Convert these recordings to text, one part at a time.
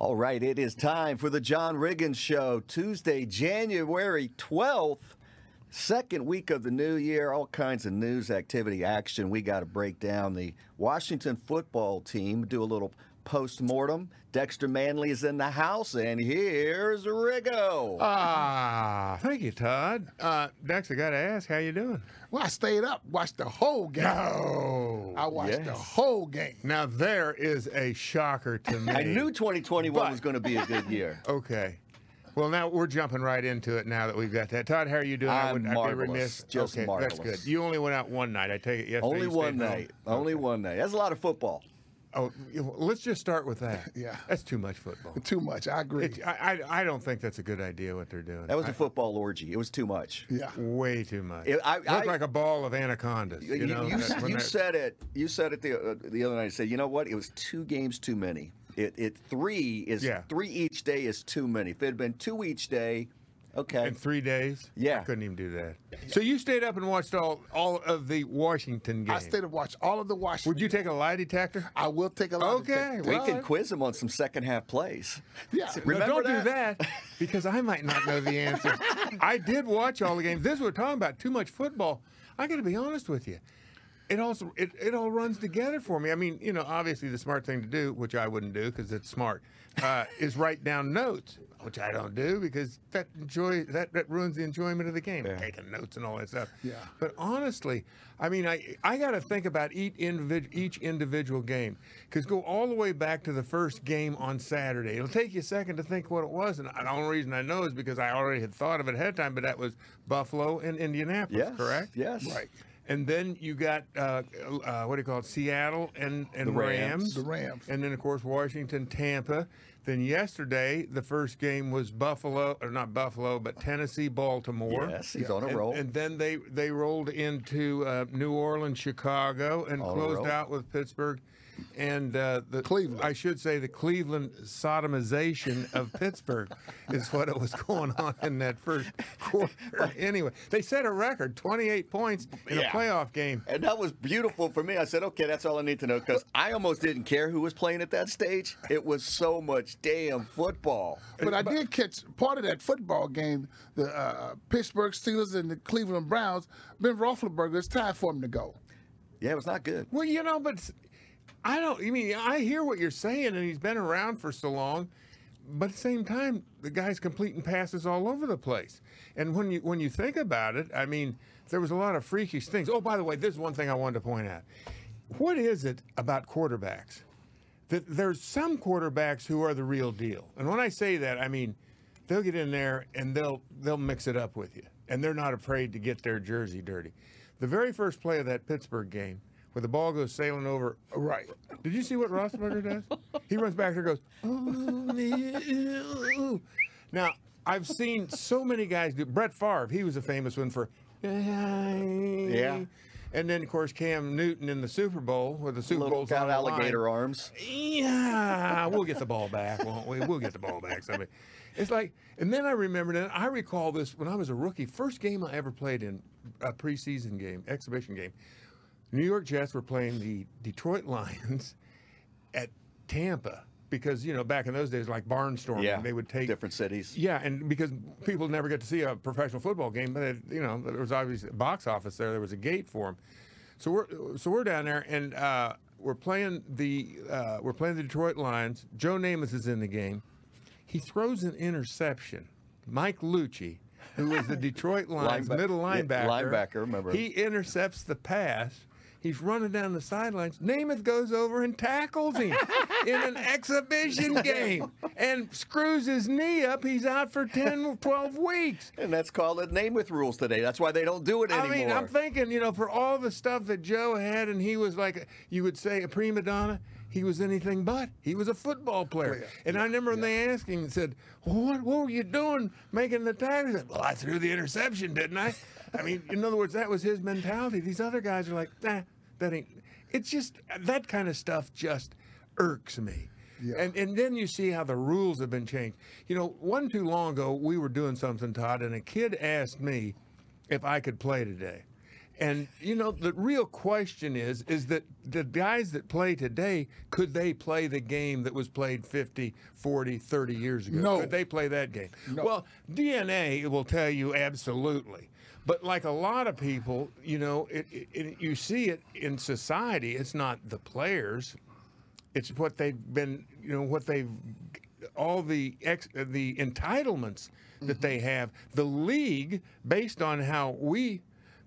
All right, it is time for the John Riggins Show, Tuesday, January 12th, second week of the new year. All kinds of news, activity, action. We got to break down the Washington football team, do a little post mortem. Dexter Manley is in the house, and here's Riggo. Ah, thank you, Todd. Uh, Dex, I got to ask, how you doing? Well, I stayed up, watched the whole game. No. I watched the whole game. Now there is a shocker to me. I knew 2021 But- was going to be a good year. Okay. Well, now we're jumping right into it. Now that we've got that, Todd, how are you doing? I I'm would, I'd be marvelous. remiss. Just okay, that's marvelous. good. You only went out one night. I take it. Yesterday Only you one stayed home? night. Only one night. That's a lot of football. Oh, let's just start with that. Yeah. That's too much football. Too much. I agree. It, I, I I don't think that's a good idea what they're doing. That was I- a football orgy. It was too much. yeah. way too much. It- I- Looked I- like a ball of anacondas. You, You, know, you, you said it. You said it the uh, the other night. You said, you know what? It was two games too many. It it three is Yeah. three each day is too many. If it had been two each day, okay. in three days. Yeah. I couldn't even do that. So you stayed up and watched all all of the Washington game. I stayed to watched all of the Washington. Would you take a lie detector? I will take a lot. Okay, we well, can quiz him on some second half plays. Yeah. No, Remember don't that? do that because I might not know the answer. I did watch all the games. This is we're talking about. Too much football. I got to be honest with you. It also it, it all runs together for me. I mean, you know, obviously the smart thing to do, which I wouldn't do because it's smart, uh, is write down notes, which I don't do because that enjoy that, that ruins the enjoyment of the game. Taking notes and all that stuff. Yeah. But honestly, I mean, I I got to think about each individual each individual game because go all the way back to the first game on Saturday. It'll take you a second to think what it was, and the only reason I know is because I already had thought of it ahead of time. But that was Buffalo and Indianapolis, Yes. correct? Yes. Right. And then you got uh, uh, what do you call it? Seattle and and The Rams. The Rams. and then of course Washington, Tampa. Then yesterday the first game was Buffalo, or not Buffalo, but Tennessee, Baltimore. Yes, he's on a And, roll. and then they they rolled into uh, New Orleans, Chicago, and On closed out with Pittsburgh. And uh, the Cleveland. I should say the Cleveland sodomization of Pittsburgh is what it was going on in that first quarter. Anyway, they set a record, 28 points in Yeah. a playoff game. And that was beautiful for me. I said, okay, that's all I need to know because I almost didn't care who was playing at that stage. It was so much damn football. But I did catch part of that football game. The uh, Pittsburgh Steelers and the Cleveland Browns. Ben Roethlisberger. It's time for him to go. Yeah, it was not good. Well, you know, but s- I don't. I mean, I hear what you're saying, and he's been around for so long. But at the same time, the guy's completing passes all over the place. And when you when you think about it, I mean, there was a lot of freakish things. Oh, by the way, this is one thing I wanted to point out. What is it about quarterbacks? That there's some quarterbacks who are the real deal. And when I say that, I mean they'll get in there and they'll they'll mix it up with you, and they're not afraid to get their jersey dirty. The very first play of that Pittsburgh game, where the ball goes sailing over. Right. Did you see what Roethlisberger does? He runs back there, goes. "Oh, Now I've seen so many guys do. Brett Favre, he was a famous one for. Yeah. And then of course Cam Newton in the Super Bowl, with the Super Bowl's got the line. alligator arms. Yeah, we'll get the ball back, won't we? We'll get the ball back someday. It's like, and then I remembered, and I recall this when I was a rookie, first game I ever played in a preseason game, exhibition game. New York Jets were playing the Detroit Lions at Tampa because you know back in those days, like barnstorming, Yeah, they would take different cities. yeah, and because people never get to see a professional football game, but it, you know there was obviously a box office there. There was a gate for them. So we're so we're down there and uh, we're playing the uh, we're playing the Detroit Lions. Joe Namath is in the game. He throws an interception. Mike Lucci, who is the Detroit Lions Lineback- middle linebacker, linebacker, remember. He intercepts the pass. He's running down the sidelines. Namath goes over and tackles him in an exhibition game and screws his knee up. He's out for 10, 12 weeks. And that's called it Namath rules today. That's why they don't do it anymore. I mean, I'm thinking, you know, for all the stuff that Joe had, and he was like, you would say, a prima donna. He was anything but. He was a football player. Oh, yeah, and I remember when they asked him and said, well, what, what were you doing making the tackle? He said, Well, I threw the interception, didn't I? I mean, in other words, that was his mentality. These other guys are like, nah, that ain't. It's just, that kind of stuff just irks me. Yeah. And and then you see how the rules have been changed. You know, one too long ago, we were doing something, Todd, and a kid asked me if I could play today. And you know, the real question is is that the guys that play today, could they play the game that was played 50, 40, 30 years ago? No. Could they play that game? Well, DNA will tell you absolutely. But like a lot of people, you know, it, it, it, you see it in society. It's not the players; it's what they've been, you know, what they've, all the ex, the entitlements that mm-hmm. they have. The league, based on how we,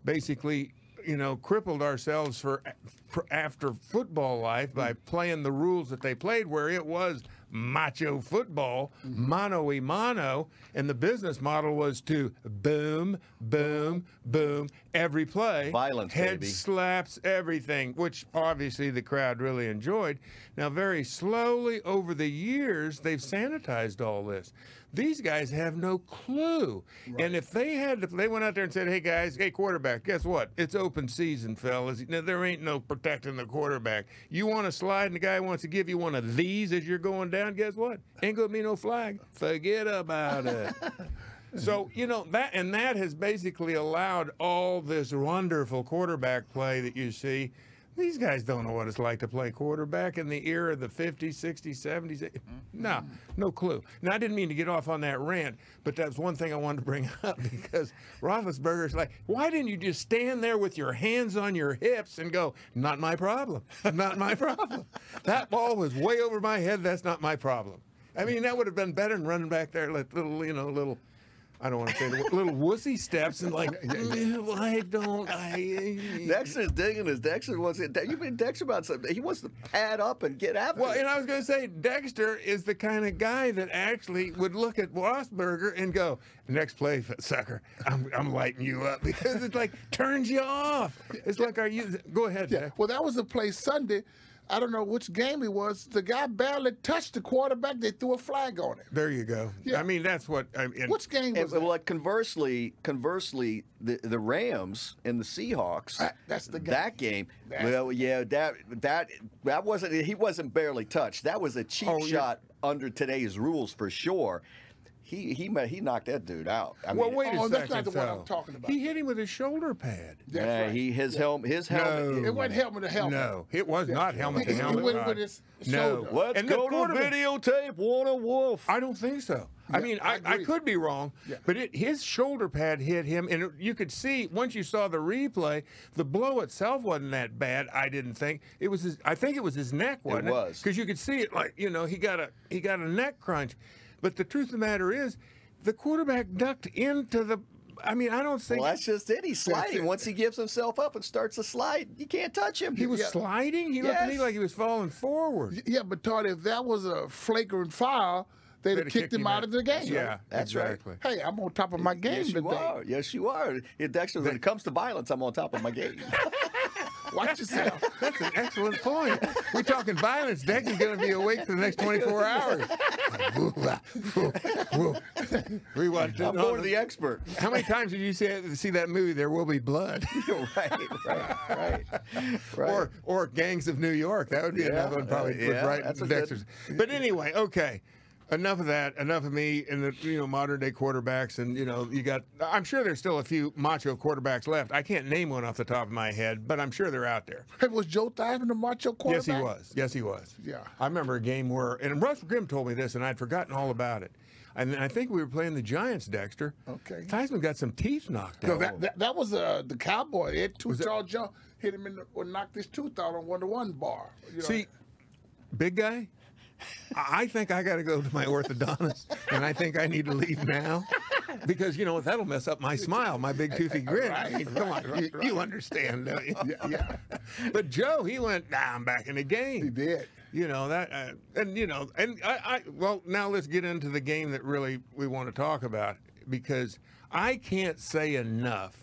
basically, you know, crippled ourselves for, for after football life by mm-hmm. playing the rules that they played, where it was macho football, mm-hmm. mano y mano, and the business model was to boom, boom, boom, every play, Violence, head baby. slaps, everything, which obviously the crowd really enjoyed. Now, very slowly over the years, they've sanitized all this. These guys have no clue. And if they had, if they went out there and said, "Hey guys, hey quarterback, guess what? It's open season, fellas. Now, there ain't no protecting the quarterback. You want to slide, and the guy wants to give you one of these as you're going down. Guess what? Ain't gonna be no flag. Forget about it." So you know that, and that has basically allowed all this wonderful quarterback play that you see. These guys don't know what it's like to play quarterback in the era of the 50s, 60s, 70s. No, no clue. Now, I didn't mean to get off on that rant, but that's one thing I wanted to bring up because Roethlisberger's like, why didn't you just stand there with your hands on your hips and go, not my problem, not my problem. that ball was way over my head. That's not my problem. I mean, that would have been better than running back there like little, you know, little. I don't want to say the wo- little wussy steps and like, "Mm, I don't. I, Dexter's digging his Dexter wants it. You mean Dexter about something? He wants to pad up and get after Well, it. and I was going to say, Dexter is the kind of guy that actually would look at Rossberger and go, "Next play, sucker, I'm, I'm lighting you up," because it's like turns you off. It's like, are you? Go ahead, Yeah. Jack. Well, that was the play Sunday. I don't know which game it was. The guy barely touched the quarterback. They threw a flag on it. There you go. Yeah. I mean, that's what. I mean, Which game was that? well, like conversely, conversely, the the Rams and the Seahawks. That- that's the game. That game. That's well, yeah, that that that wasn't. He wasn't barely touched. That was a cheap Oh, yeah. shot under today's rules for sure. He he ma- he knocked that dude out. I well, mean, wait a Oh, second. that's not the one I'm talking about. He hit him with his shoulder pad. That's yeah, right. he his helmet his helmet. No. It wasn't helmet to helmet. No, it was not helmet to He- he helmet. went with his no. shoulder. Let's And go to videotape. One a wolf. I don't think so. I mean, I I, I, could be wrong, Yeah. but it, his shoulder pad hit him, and it, you could see once you saw the replay, the blow itself wasn't that bad. I didn't think it was. His, I think it was his neck, wasn't it? was. because you could see it like you know he got a he got a neck crunch, but the truth of the matter is, the quarterback ducked into the. I mean, I don't think Well, that's just it. He's sliding. Once he gives himself up and starts to slide, you can't touch him. he was Yeah. sliding. He looked to me like he was falling forward. Yeah, but Todd, if that was a flagrant foul, they'd have They'd kicked him out of the game. Yeah, That's right. exactly. Hey, I'm on top of my game Yes, you today. are. Yes, you are. Yeah, Dexter, when it comes to violence, I'm on top of my game. Watch yourself. That's an excellent point. We're talking violence. Deck is going to be awake for the next 24 hours. we want to I'm more the expert. How many times did you see, see that movie? There will be blood, right, right, right, right. or or Gangs of New York. That would be Yeah, another one. Probably uh, yeah, right that's a Dexter's. But anyway, okay. Enough of that. Enough of me and the you know modern day quarterbacks. And you know you got. I'm sure there's still a few macho quarterbacks left. I can't name one off the top of my head, but I'm sure they're out there. Hey, was Joe Theismann the macho quarterback? Yes, he was. Yes, he was. Yeah. I remember a game where, and Russ Grimm told me this, and I'd forgotten all about it. And I think we were playing the Giants, Dexter. Okay. Theismann got some teeth knocked No, out. that, that, that was uh, the cowboy. It- Tall John hit him in the, or knocked his tooth out on one to one bar. You know? See, big guy, I think I got to go to my orthodontist, and I think I need to leave now. Because you know that'll mess up my smile, my big toothy grin. I mean, come on, you, you understand, don't you? yeah, yeah, But Joe, he went, nah, I'm back in the game. he did. You know that, uh, and you know, and I, I. Well, now let's get into the game that really we want to talk about because I can't say enough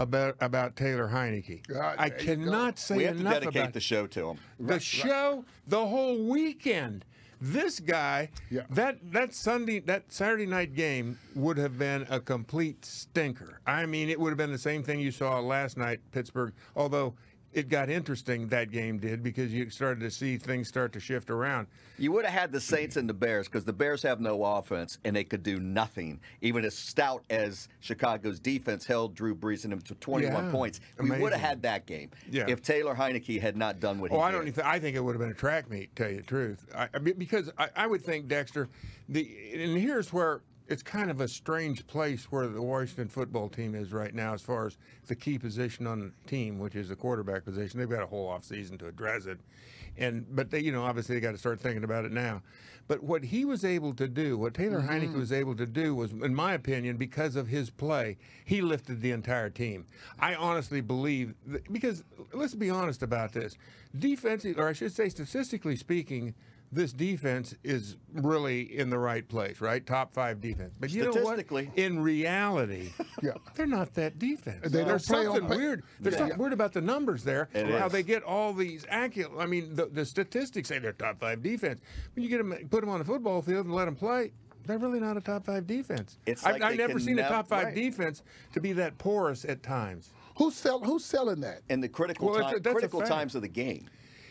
about about Taylor Heinicke. Ah, I there you cannot go. say we have to enough dedicate about the show to him. the show, the whole weekend. This guy, Yeah. that that Sunday, that Saturday night game would have been a complete stinker. I mean, it would have been the same thing you saw last night, Pittsburgh. Although it got interesting that game did because you started to see things start to shift around. You would have had the Saints and the Bears because the Bears have no offense and they could do nothing. Even as stout as Chicago's defense held Drew Brees and him to 21 Yeah, points, we would have had that game Yeah. if Taylor Heinicke had not done what he Oh, did. I don't even. I think it would have been a track meet. To tell you the truth, I because I, I would think Dexter. The and here's where it's kind of a strange place where the Washington football team is right now, as far as the key position on the team, which is the quarterback position. They've got a whole off season to address it, and but they, you know, obviously they got to start thinking about it now. But what he was able to do, what Taylor Heinicke mm-hmm. was able to do, was, in my opinion, because of his play, he lifted the entire team. I honestly believe that, because let's be honest about this, defensive, or I should say, statistically speaking, this defense is really in the right place, right? Top five defense. But you know what? In reality, Yeah. they're not that defense. They don't There's something pa- weird. There's Yeah. something weird about the numbers there. It how is. they get all these accurate. I mean, the, the statistics say they're top five defense. When you get them, put them on the football field and let them play, they're really not a top five defense. It's I've, like I've never can seen a top five right. defense to be that porous at times. Who's sell, Who's selling that? in the critical Well, time, a- critical times of the game.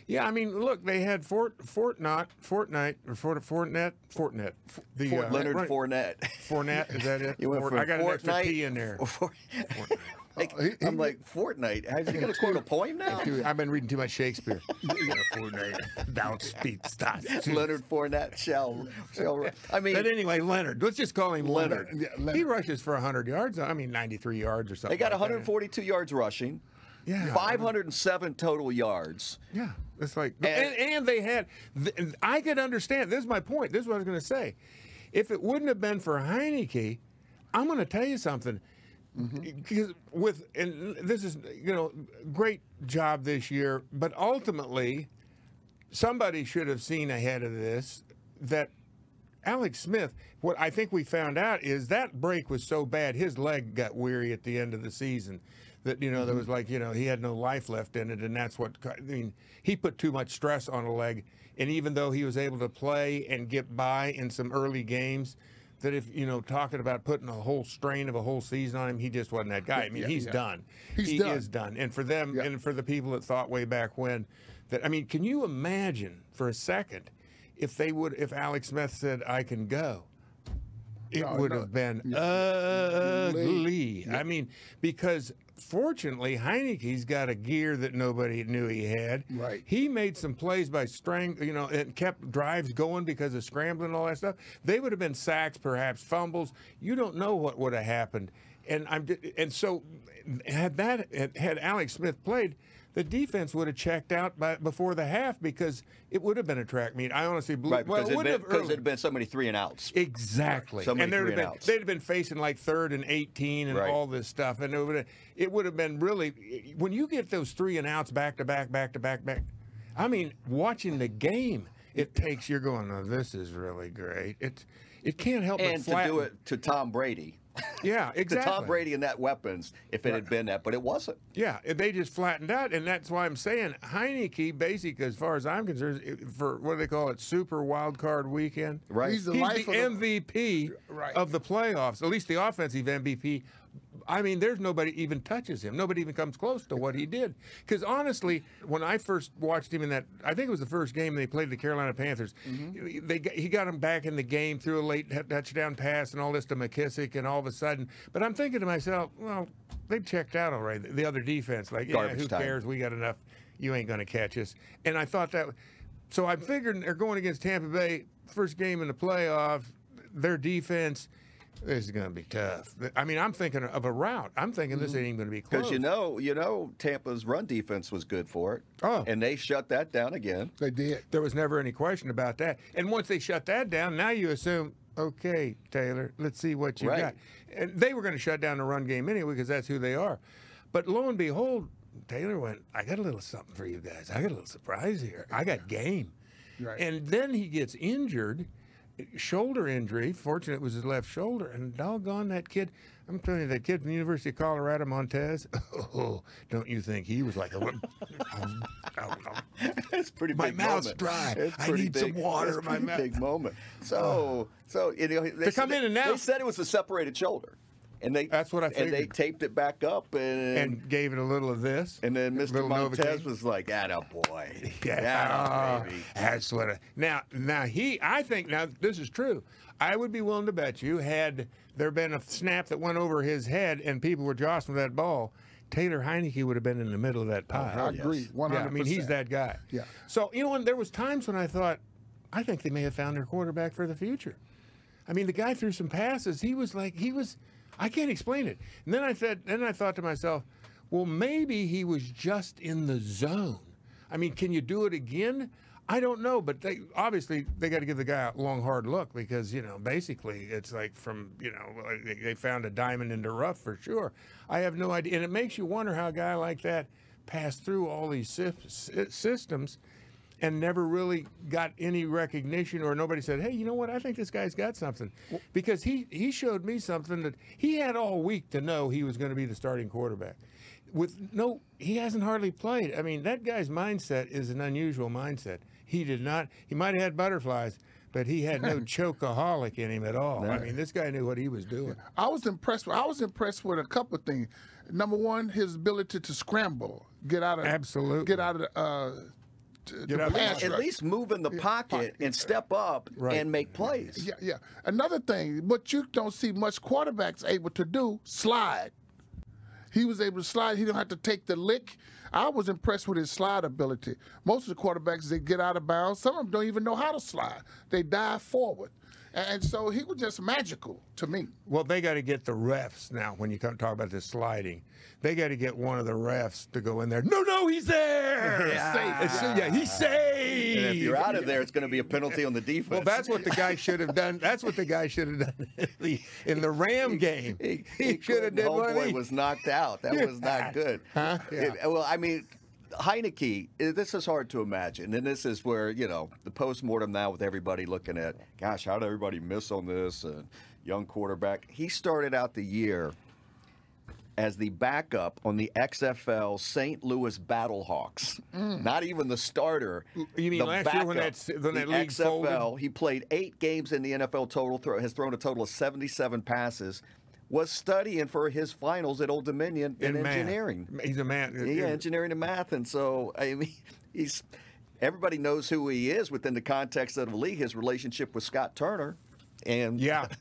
Yeah, I mean, look, they had Fort Fortnite, Fortnite, or Fort Fortnite, Fortnite. The Fort uh, Leonard right- Fournette. Fournette, is that it? You went Fort- from I got an extra Fortnite- P in there. Like, he- he- I'm like Fortnite. How's he going to quote a poem now? Dude, I've been reading too much Shakespeare. Fortnite, thou speak stop. Leonard Fournette shall shall. I mean, But anyway, Leonard. Let's just call him Leonard. Yeah, Leonard. He rushes for 100 yards. I mean, 93 yards or something. they got like that. 142 yards rushing, Yeah. 507 total yards. Yeah, it's like, And- and, and they had. th- I could understand. This is my point. This is what I was going to say. If it wouldn't have been for Heinicke, I'm going to tell you something. Mm-hmm. Because with and this is you know great job this year, but ultimately somebody should have seen ahead of this that Alex Smith, what I think we found out is that break was so bad, his leg got weary at the end of the season. That you know there was mm-hmm. like you know he had no life left in it, and that's what I mean. He put too much stress on a leg, and even though he was able to play and get by in some early games, that if you know talking about putting a whole strain of a whole season on him, he just wasn't that guy. I mean, Yeah, he's yeah. done. He's he done. is done. And for them, Yeah. and for the people that thought way back when, that I mean, can you imagine for a second if they would, if Alex Smith said, "I can go," it No, would no. have been ugly. I mean, because fortunately, Heinicke's got a gear that nobody knew he had. Right. He made some plays by strang, you know, and kept drives going because of scrambling and all that stuff. They would have been sacks, perhaps fumbles. You don't know what would have happened. And I'm, and so had that had- had Alex Smith played. The defense would have checked out by, before the half because it would have been a track meet. I honestly believe. Right, because it it would have been, so many three and outs. Exactly. So many and three and been, outs. they'd have been facing like third and 18 and Right. all this stuff. And it would have, it would have been really, when you get those three and outs back to back, back to back, back, I mean, watching the game, it takes, you're going, oh, this is really great. It's, it can't help and but to do it to Tom Brady. Yeah, To exactly. Tom Brady and that weapons, if it had been that, but it wasn't. Yeah, they just flattened out, and that's why I'm saying Heinicke, basically, as far as I'm concerned, for what do they call it, Super Wild Card Weekend. Right. He's the He's life the of the- MVP Right. of the playoffs, at least the offensive MVP. I mean, there's nobody even touches him. Nobody even comes close to what he did. Because honestly, when I first watched him in that, I think it was the first game they played the Carolina Panthers. Mm-hmm. They he got him back in the game, threw a late touchdown pass and all this to McKissic, and all of a sudden, but I'm thinking to myself, well, they checked out already. The other defense, like, yeah, who time. cares? We got enough. You ain't going to catch us. And I thought that. So I'm figuring they're going against Tampa Bay, first game in the playoffs. Their defense, this is going to be tough. I mean, I'm thinking of a route. I'm thinking this mm-hmm. ain't even going to be close. Because you know, you know, Tampa's run defense was good for it. Oh. and they shut that down again. They did. there was never any question about that. And once they shut that down, now you assume, okay, Taylor, let's see what you Right. got. And they were going to shut down the run game anyway because that's who they are. But lo and behold, Taylor went, I got a little something for you guys. I got a little surprise here. I got game. Right. And then he gets injured, shoulder injury. Fortunate it was his left shoulder. And doggone that kid. I'm telling you, that kid from the University of Colorado, Montez. Oh, don't you think he was like a. It's pretty My big mouth's moment. dry. I need some water my mouth. Big moment. So, ah. so you know, they To come in and now- They said it was a separated shoulder, and they That's what I And they taped it back up, and and gave it a little of this. and then Mr. Montez Novocaine. was like, "Atta boy, Yeah, baby." that's what. I, now, now he, I think now this is true. I would be willing to bet you had there been a snap that went over his head and people were jostling that ball, Taylor Heinicke would have been in the middle of that oh, pile. I agree, one Yeah, hundred I mean he's that guy. Yeah. So you know, and there was times when I thought, I think they may have found their quarterback for the future. I mean, the guy threw some passes. He was like, he was, I can't explain it. And then I said, then I thought to myself, well, maybe he was just in the zone. I mean, can you do it again? I don't know, but they obviously they got to give the guy a long hard look because you know basically it's like from you know they- found a diamond in the rough for sure. I have no idea, and it makes you wonder how a guy like that passed through all these systems and never really got any recognition or nobody said, "Hey, you know what? I think this guy's got something." Because he he showed me something that he had all week to know he was going to be the starting quarterback. With no, he hasn't hardly played. I mean, that guy's mindset is an unusual mindset. He did not. He might have had butterflies, but he had no chokeaholic in him at all. I mean, this guy knew what he was doing. I was impressed. With, I was impressed with a couple of things. Number one, his ability to scramble, get out of Absolutely. get out of the, uh, Get the out of the pass pocket. At least move in the pocket and step up Right. and make plays. Yeah, yeah. Another thing, what you don't see much quarterbacks able to do, slide. He was able to slide. He don't have to take the lick. I was impressed with his slide ability. Most of the quarterbacks, they get out of bounds. Some of them don't even know how to slide. They dive forward. And, and so he was just magical to me. Well, they got to get the refs now. When you come talk about this sliding, they got to get one of the refs to go in there. No, no, he's there. Yeah. It's- yeah, he's safe. And if you're out of there, it's going to be a penalty on the defense. Well, that's what the guy should have done. That's what the guy should have done in the, in the Ram game. he, He should have did one of Homeboy these. was knocked out. That was not good. Huh? It- well, I mean, Heinicke. eh, This is hard to imagine, and this is where you know the postmortem now with everybody looking at, gosh, how did everybody miss on this? And young quarterback. He started out the year as the backup on the XFL St. Louis Battlehawks. Not even the starter. Mm. You mean the last year when that- when The that league XFL. folded? He played eight games in the NFL total. Throw, has thrown a total of 77 passes. Was studying for his finals at Old Dominion in, math. engineering. He's a man. Yeah, engineering and math, and so I mean, he's everybody knows who he is within the context of the league. His relationship with Scott Turner, and Yeah.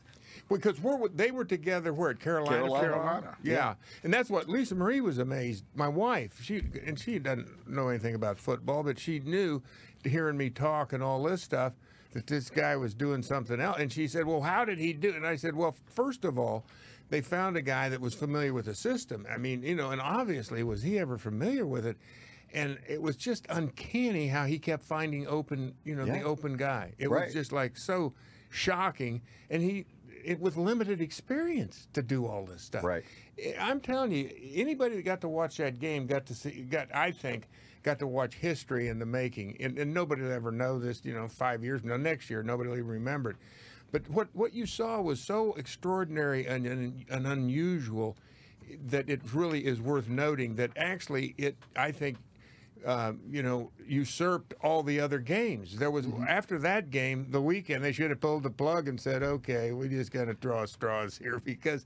Because we're, they were together where at Carolina, Carolina. Carolina. Yeah. and that's what Lisa Marie was amazed. My wife, she and she doesn't know anything about football, but she knew, hearing me talk and all this stuff, that this guy was doing something else. And she said, "Well, how did he do?" it? And I said, "Well, first of all." They found a guy that was familiar with the system. I mean, you know, and obviously, was he ever familiar with it? And it was just uncanny how he kept finding open, you know, Yeah. the open guy. It Right. was just like so shocking, and he it, with limited experience to do all this stuff. Right. I'm telling you, anybody that got to watch that game got to see, got I think, got to watch history in the making, and, and nobody will ever know this. You know, five years, no, next year, nobody will even remember it. But what what you saw was so extraordinary and, and, and unusual that it really is worth noting that actually it I think um, you know, usurped all the other games. There was after that game, the weekend, they should have pulled the plug and said, "Okay, we just got to draw straws here," because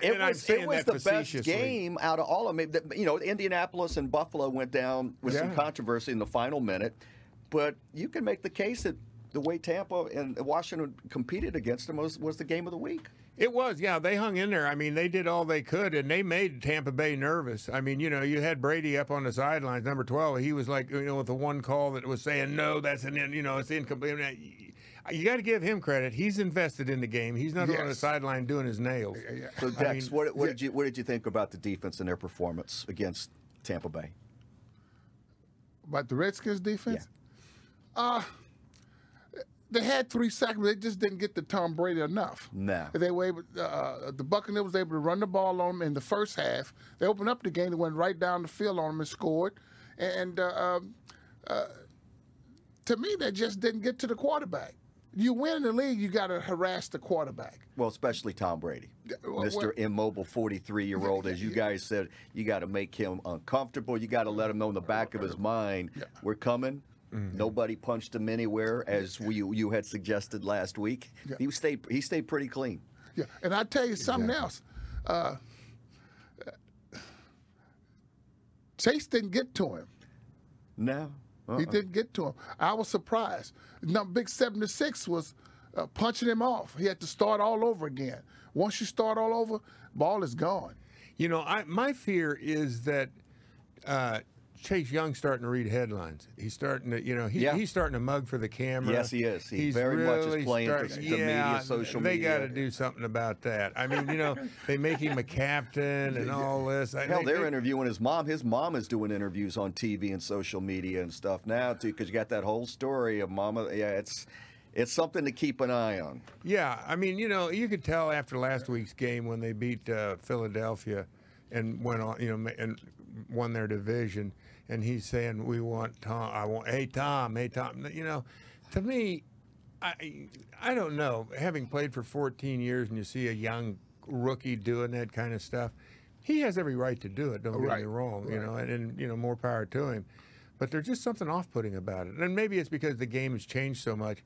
It and I'm was, it saying was the best game out of all of them. You know, Indianapolis and Buffalo went down with some controversy in the final minute, but you can make the case that the way Tampa and Washington competed against them was, was the game of the week. It was, yeah. They hung in there. I mean, they did all they could, and they made Tampa Bay nervous. I mean, you know, you had Brady up on the sidelines, number twelve. He was like, you know, with the one call that was saying, "No, that's an, in- you know, it's incomplete." You got to give him credit. He's invested in the game. He's not on the sideline doing his nails. So I Dex, mean, what, what did you what did you think about the defense and their performance against Tampa Bay? About the Redskins defense? Yeah. Uh they had three sacks, but they just didn't get to Tom Brady enough. No. They were able, uh, the Buccaneers was able to run the ball on them in the first half. They opened up the game, they went right down the field on them and scored. And uh, um, uh, to me, they just didn't get to the quarterback. You win in the league, you got to harass the quarterback. Well, especially Tom Brady, well, Mr. well- Immobile, 43 year old. As you guys said, you got to make him uncomfortable. You got to let him know in the back of his mind, we're coming. Mm-hmm. Nobody punched him anywhere, as we, you had suggested last week. He stayed he stayed pretty clean. Yeah, and I tell you something else. uh, Chase didn't get to him. No. Uh-uh. He didn't get to him. I was surprised. Now, Big 76 was uh, punching him off. He had to start all over again. Once you start all over, ball is gone. You know, I, my fear is that uh, Chase Young's starting to read headlines. He's starting to, you know, he, Yeah. he's starting to mug for the camera. Yes, he is. He he's very much is playing start- to yeah, media, social they media. They got to do something about that. I mean, you know, they make him a captain and all this. I- Hell, they- they're they- interviewing his mom. His mom is doing interviews on TV and social media and stuff now too, because you got that whole story of mama. Yeah, it's it's something to keep an eye on. Yeah, I mean, you know, you could tell after last week's game when they beat uh, Philadelphia and went on, you know, and won their division, and he's saying, "We want Tom. I want, hey Tom, hey Tom." You know, to me, I I don't know. Having played for 14 years, and you see a young rookie doing that kind of stuff, he has every right to do it. Don't get me Right, wrong. You know, and, and you know, more power to him. But there's just something off-putting about it, and maybe it's because the game has changed so much.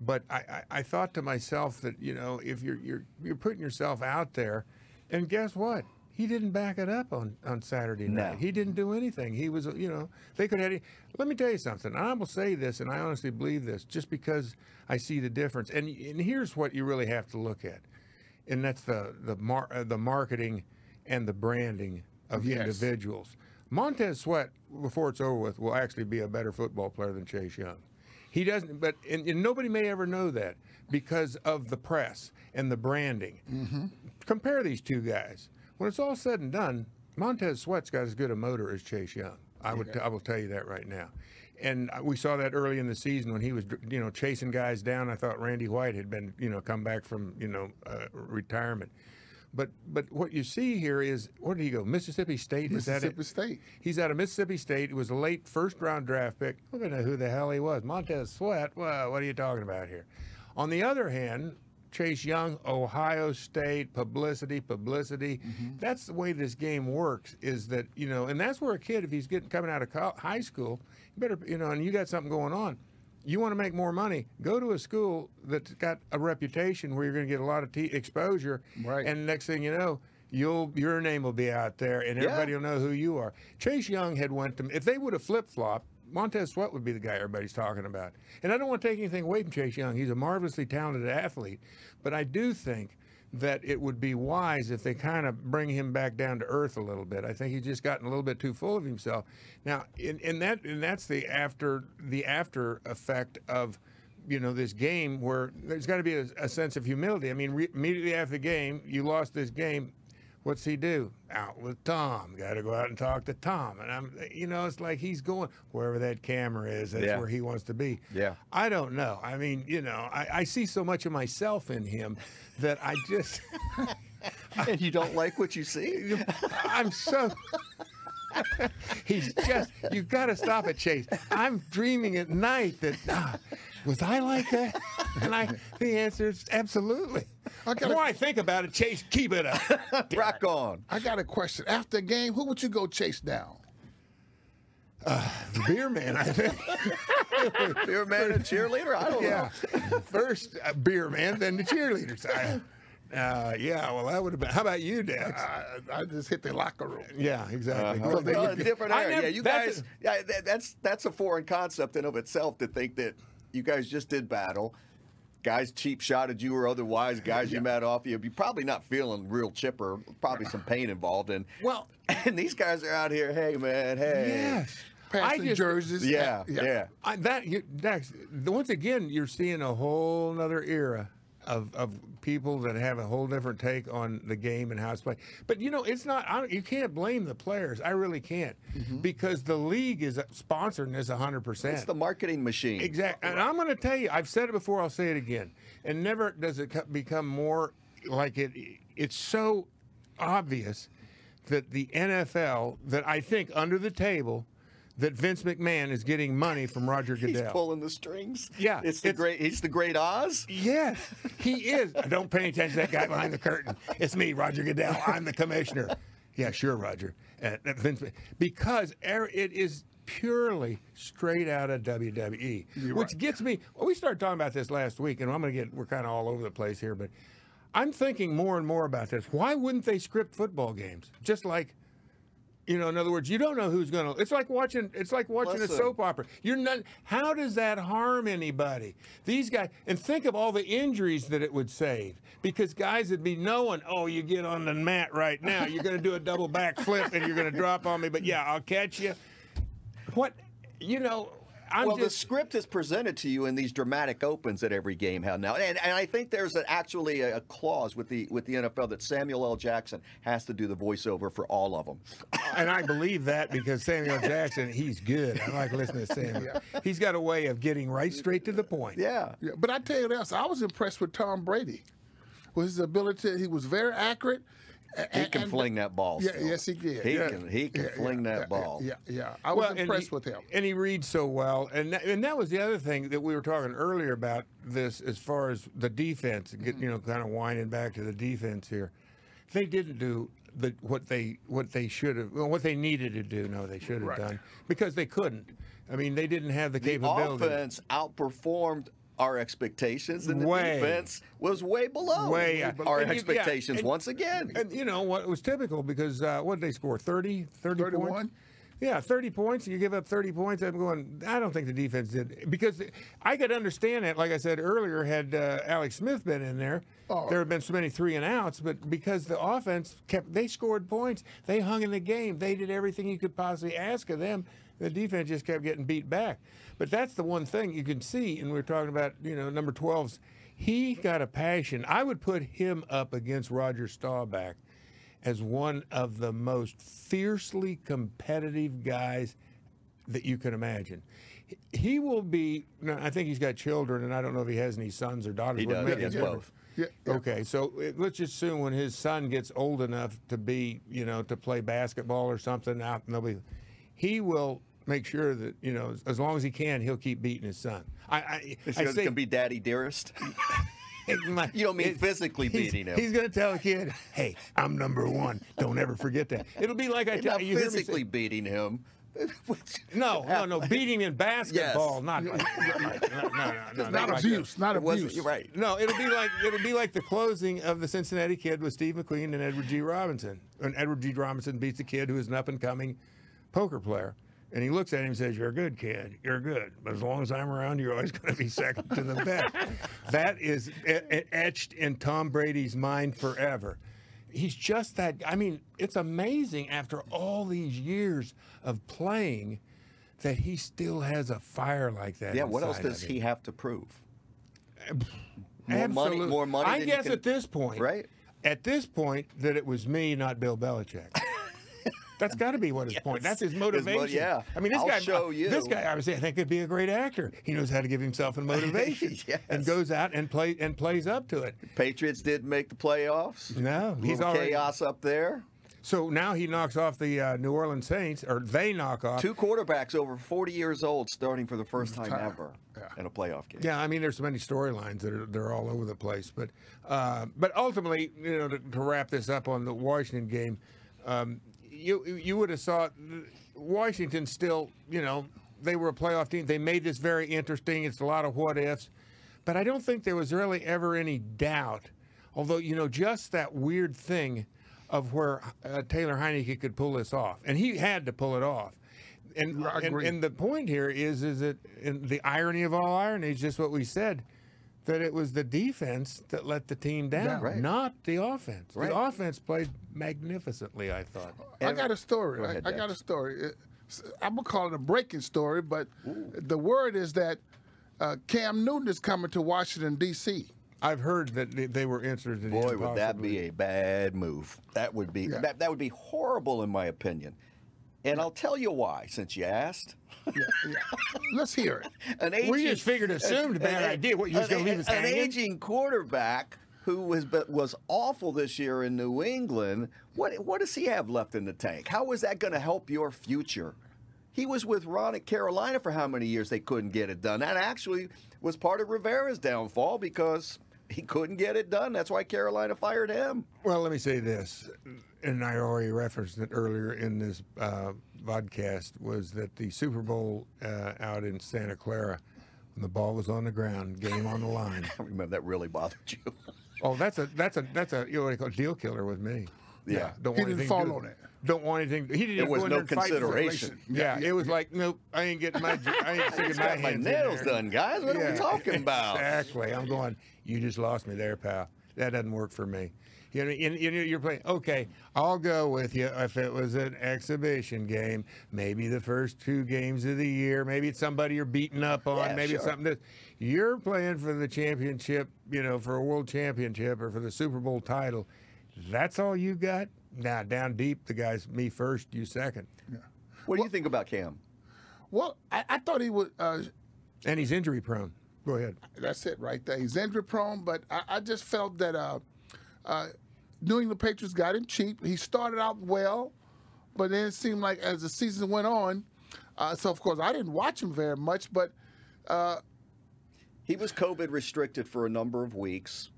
But I, I, I thought to myself that you know if you're you're you're putting yourself out there, and guess what? He didn't back it up on, on Saturday No. night. He didn't do anything. He was, you know, they could have. Let me tell you something. I will say this, and I honestly believe this, just because I see the difference. And and here's what you really have to look at, and that's the the mar- uh, the marketing and the branding of Yes. individuals. Montez Sweat, before it's over with, will actually be a better football player than Chase Young. He doesn't, but and, and nobody may ever know that because of the press and the branding. Compare these two guys. When it's all said and done, Montez Sweat's got as good a motor as Chase Young. I would, I will tell you that right now. And we saw that early in the season when he was, you know, chasing guys down. I thought Randy White had been, you know, come back from, you know, uh, retirement. But but what you see here is where did he go? Mississippi State is that it? Mississippi State. He's out of Mississippi State. It was a late first round draft pick. I don't know who the hell he was. Montez Sweat. Well, what are you talking about here? On the other hand, Chase Young, Ohio State, publicity, publicity. Mm-hmm. That's the way this game works. Is that you know, and that's where a kid, if he's getting coming out of co- high school, you better you know, and you got something going on. You want to make more money? Go to a school that's got a reputation where you're going to get a lot of t- exposure. Right. And next thing you know, you'll your name will be out there, and everybody will know who you are. Chase Young had went to if they would have flip flopped. Montez Sweat would be the guy everybody's talking about. And I don't want to take anything away from Chase Young. He's a marvelously talented athlete. But I do think that it would be wise if they kind of bring him back down to earth a little bit. I think he's just gotten a little bit too full of himself. Now, in, in that and that's the after the after effect of you know this game where there's got to be a, a sense of humility. I mean, re- immediately after the game, you lost this game. What's he do? Out with Tom. Got to go out and talk to Tom. And I'm, you know, it's like he's going wherever that camera is. That's Yeah. where he wants to be. Yeah. I don't know. I mean, you know, I, I see so much of myself in him that I just, and you don't like what you see? I'm so. He's just, you got to stop it, Chase. I'm dreaming at night that, ah, was I like that? And I, the answer is absolutely. I The gotta- more I think about it, Chase, keep it up. Rock on. I got a question. After the game, who would you go chase down? The beer man, I think. Beer man and cheerleader? I don't Yeah. know. First uh, beer man, then the cheerleaders. I, uh, yeah, well, that would have been. How about you, Dex? I, I just hit the locker room. Yeah, exactly. Uh, Good. well, different area. never- yeah, you that's guys. yeah, that, that's that's a foreign concept in of itself to think that you guys just did battle. Guys cheap shotted you or otherwise, guys you met off you. You're probably not feeling real chipper. Probably some pain involved. And Well, and these guys are out here. Hey man, hey. yes. I Passing just- jerseys. Yeah, yeah. I, that you, Dex, once again, you're seeing a whole other era of, of people that have a whole different take on the game and how it's played. But you know, it's not. I, don't- you can't blame the players. I really can't, mm-hmm. because the league is uh, sponsoring this 100. percent It's the marketing machine. Exactly. And I'm going to tell you, I've said it before, I'll say it again. And never does it become more like it. It's so obvious that the NFL, that I think under the table, that Vince McMahon is getting money from Roger Goodell. He's pulling the strings. Yeah, it's the it's- great. He's the great Oz. Yes, he is. Don't pay any attention to that guy behind the curtain. It's me, Roger Goodell. I'm the commissioner. Yeah, sure, Roger. Uh, Vince, because er- it is purely straight out of WWE, which gets me. Well, we started talking about this last week, and I'm going to get. We're kind of all over the place here, but I'm thinking more and more about this. Why wouldn't they script football games? Just like, you know, in other words, you don't know who's going to. It's like watching. It's like watching Listen. a soap opera. You're not. How does that harm anybody? These guys, and think of all the injuries that it would save. Because guys would be knowing, oh, you get on the mat right now, you're going to do a double back flip and you're going to drop on me, but yeah, I'll catch you. What, you know, I'm well, the script is presented to you in these dramatic opens at every game held now, and, and I think there's an, actually a, a clause with the with the NFL that Samuel L. Jackson has to do the voiceover for all of them. and I believe that because Samuel Jackson, he's good. I like listening to Samuel. He's got a way of getting right straight to the point. Yeah, Yeah, but I tell you this, I was impressed with Tom Brady, with his ability. He was very accurate. A- he can and- fling that ball. Yeah, still. yes, he did. He Yeah. can he can Yeah, fling yeah, that yeah, ball. Yeah, yeah. I was and impressed he- with him. And he reads so well. And that, and that was the other thing that we were talking earlier about this as far as the defense, get, mm-hmm. you know, kind of winding back to the defense here. They didn't do the what they what they should have well, what they needed to do. No, they should have Right. done because they couldn't. I mean, they didn't have the, The capability. offense outperformed our expectations, and the Way. defense was way below Way, yeah. our And you- yeah, expectations and- once again. And you know what was typical because uh, what did they score 30, 30 31? points? Yeah, 30 points. You give up 30 points. I'm going, I don't think the defense did. Because I could understand that, like I said earlier, had uh, Alex Smith been in there, Oh. there have been so many three and outs. But because the offense kept, they scored points. They hung in the game. They did everything you could possibly ask of them. The defense just kept getting beat back. But that's the one thing you can see, and we're talking about, you know, number 12's. He got a passion. I would put him up against Roger Staubach as one of the most fiercely competitive guys that you can imagine. He- He will be. no, I think he's got children, and I don't know if he has any sons or daughters. He does. make He has both. Yeah, yeah. Okay, so uh, let's just assume when his son gets old enough to be, you know, to play basketball or something out, nobody, he will make sure that you know, as- as long as he can, he'll keep beating his son. I, I, Is I he say, going to be daddy dearest? my- You don't mean it- physically he's- beating him. He's going to tell a kid, "Hey, I'm number one. Don't ever forget that." It'll be like I tell not you. hear me say- physically beating him. No, no, no. Beating him in basketball, Yes. not like, no, no, no, no, Not like abuse, not wasn't- abuse. You're right. No, it'll be like it'll be like the closing of the Cincinnati Kid with Steve McQueen and Edward G. Robinson. And Edward G. Robinson beats a kid who is an up and coming poker player. And he looks at him and says, You're a good kid. You're good. But as long as I'm around, you're always going to be second to the best. that is etched in Tom Brady's mind forever. He's just that. I mean, it's amazing after all these years of playing that he still has a fire like that. Yeah, what else does he have to prove? More money, more money. I guess can- at this point, Right. At this point, that it was me, not Bill Belichick. That's got to be what his point. That's his mo- motivation. yeah. I mean, this I'll guy. show you. This guy, I would say, I think could be a great actor. He knows how to give himself a motivation, Yes. and goes out and play and plays up to it. Patriots didn't make the playoffs. No, he's already. chaos up there. So now he knocks off the uh, New Orleans Saints, or they knock off. Two quarterbacks over 40 years old starting for the first time Time. ever Yeah. in a playoff game. Yeah, I mean, there's so many storylines that are they're all over the place, but uh, but ultimately, you know, to, to wrap this up on the Washington game, um, you you would have thought Washington still, you know, they were a playoff team. They made this very interesting. It's a lot of what ifs, but I don't think there was really ever any doubt. Although you know, just that weird thing of where uh, Taylor Heinicke could pull this off, and he had to pull it off. And, and, and the point here is, is that the irony of all ironies, just what we said, that it was the defense that let the team down, Yeah, right. not the offense. Right. The offense played magnificently, I thought. I got a story. Go ahead, I, I got a story. I'm gonna call it a breaking story, but the word is that uh, Cam Newton is coming to Washington D.C. I've heard that they- they were interested Boy, him would that be a bad move. That would be Yeah. that, that would be horrible in my opinion. And I'll tell you why, since you asked. Yeah, yeah. Let's hear it. An aging, We just figured assumed a bad idea. What, you was gonna leave us An hanging? aging quarterback who was but was awful this year in New England. What what does he have left in the tank? How is that going to help your future? He was with Ron at Carolina for how many years they couldn't get it done. That actually was part of Rivera's downfall because he couldn't get it done. That's why Carolina fired him. Well, let me say this, and I already referenced it earlier in this uh, vodcast, was that the Super Bowl uh, out in Santa Clara, when the ball was on the ground, game on the line. I remember that really bothered you. Oh, that's a that's a that's a you know what they call deal killer with me. Yeah. don't He want didn't anything fall to on it. Don't want anything. He didn't. It was go in no there and fight for it. consideration. Yeah, it was like nope. I ain't getting my. I ain't sticking my my nails done, guys. What are Yeah, we talking about? Exactly. I'm going. You just lost me there, pal. That doesn't work for me. You know, you- you- you're playing. Okay, I'll go with you if it was an exhibition game. Maybe the first two games of the year. Maybe it's somebody you're beating up on. Yeah, maybe it's sure. something that you're playing for the championship. You know, for a world championship or for the Super Bowl title. That's all you got. Now down deep, the guy's me first, you second, Yeah. What do you think about Cam? Well, I, I thought he would. Uh, and he's injury prone. Go ahead. that's it right there. He's injury prone, but I, I just felt that uh, uh, New England Patriots got him cheap. He started out well, but then it seemed like as the season went on. Uh, so of course I didn't watch him very much, but He was COVID restricted for a number of weeks,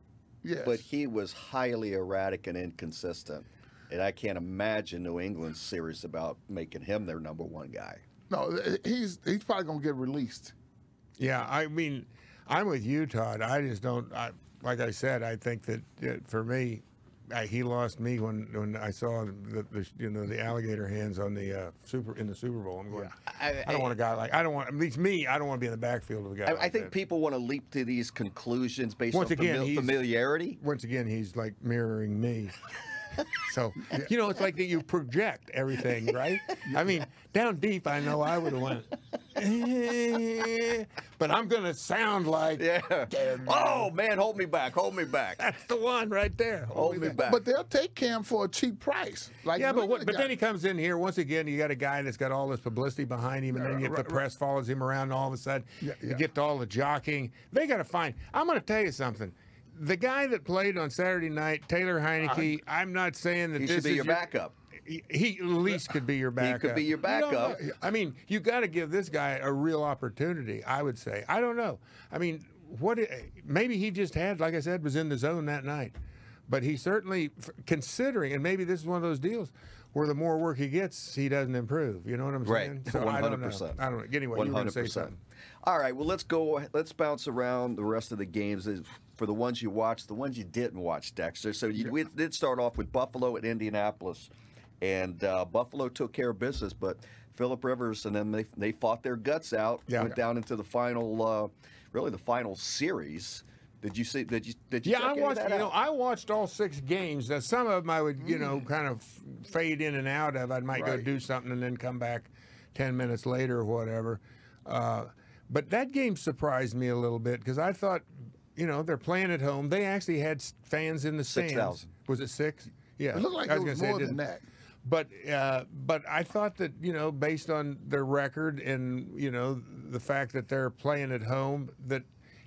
yes. but he was highly erratic and inconsistent. And I can't imagine New England's serious about making him their number one guy. no, he's he's probably gonna get released. Yeah, I mean, I'm with you, Todd. I just don't. I, like I said, I think that uh, for me, I, he lost me when when I saw the, the you know the alligator hands on the uh, super in the Super Bowl. I'm going. I- I, don't want a guy like I don't want at least me. I don't want to be in the backfield of a guy. I, like I think that. people want to leap to these conclusions based Once on again, he's- familiarity. once again he's like mirroring me. So you know, it's like that you project everything, right? I mean, down deep, I know I would have went, "Eh," but I'm gonna sound like Yeah. Oh man, hold me back, hold me back, that's the one right there. hold me back. But they'll take Cam for a cheap price. Like Yeah, but what, but then he comes in here once again. You got a guy that's got all this publicity behind him, and then you, the right, press follows him around. And all of a sudden, Yeah, you get to all the jockeying. They got to find. I'm going to tell you something. The guy that played on Saturday night, Taylor Heinicke. I'm not saying that he this should be is your backup. He, he at least could be your backup. He could be your You backup. know. I mean, you got to give this guy a real opportunity. I would say. I don't know. I mean, what? Maybe he just had, like I said, was in the zone that night. But he certainly, considering, and maybe this is one of those deals where the more work he gets, he doesn't improve. You know what I'm Right. saying? So I don't know. 100%. I don't know. Anyway, you were going to say something. All right, well, let's go. Let's bounce around the rest of the games for the ones you watched, the ones you didn't watch, Dexter. So you, we did start off with Buffalo at Indianapolis, and uh, Buffalo took care of business, but Philip Rivers and then they they fought their guts out. Yeah. Went down into the final, uh, really the final series. Did you see? Did you? Did you? Yeah, I watched. that You know. I watched all six games. Now, some of them I would, you Mm. know, kind of fade in and out of. I might go do something and then come back ten minutes later or whatever. Uh, but that game surprised me a little bit because I thought, you know, they're playing at home. They actually had fans in the stands. 6,000. Was it six? Yeah, It looked like I it was say more than didn't. that. But uh, but I thought that you know based on their record and you know the fact that they're playing at home that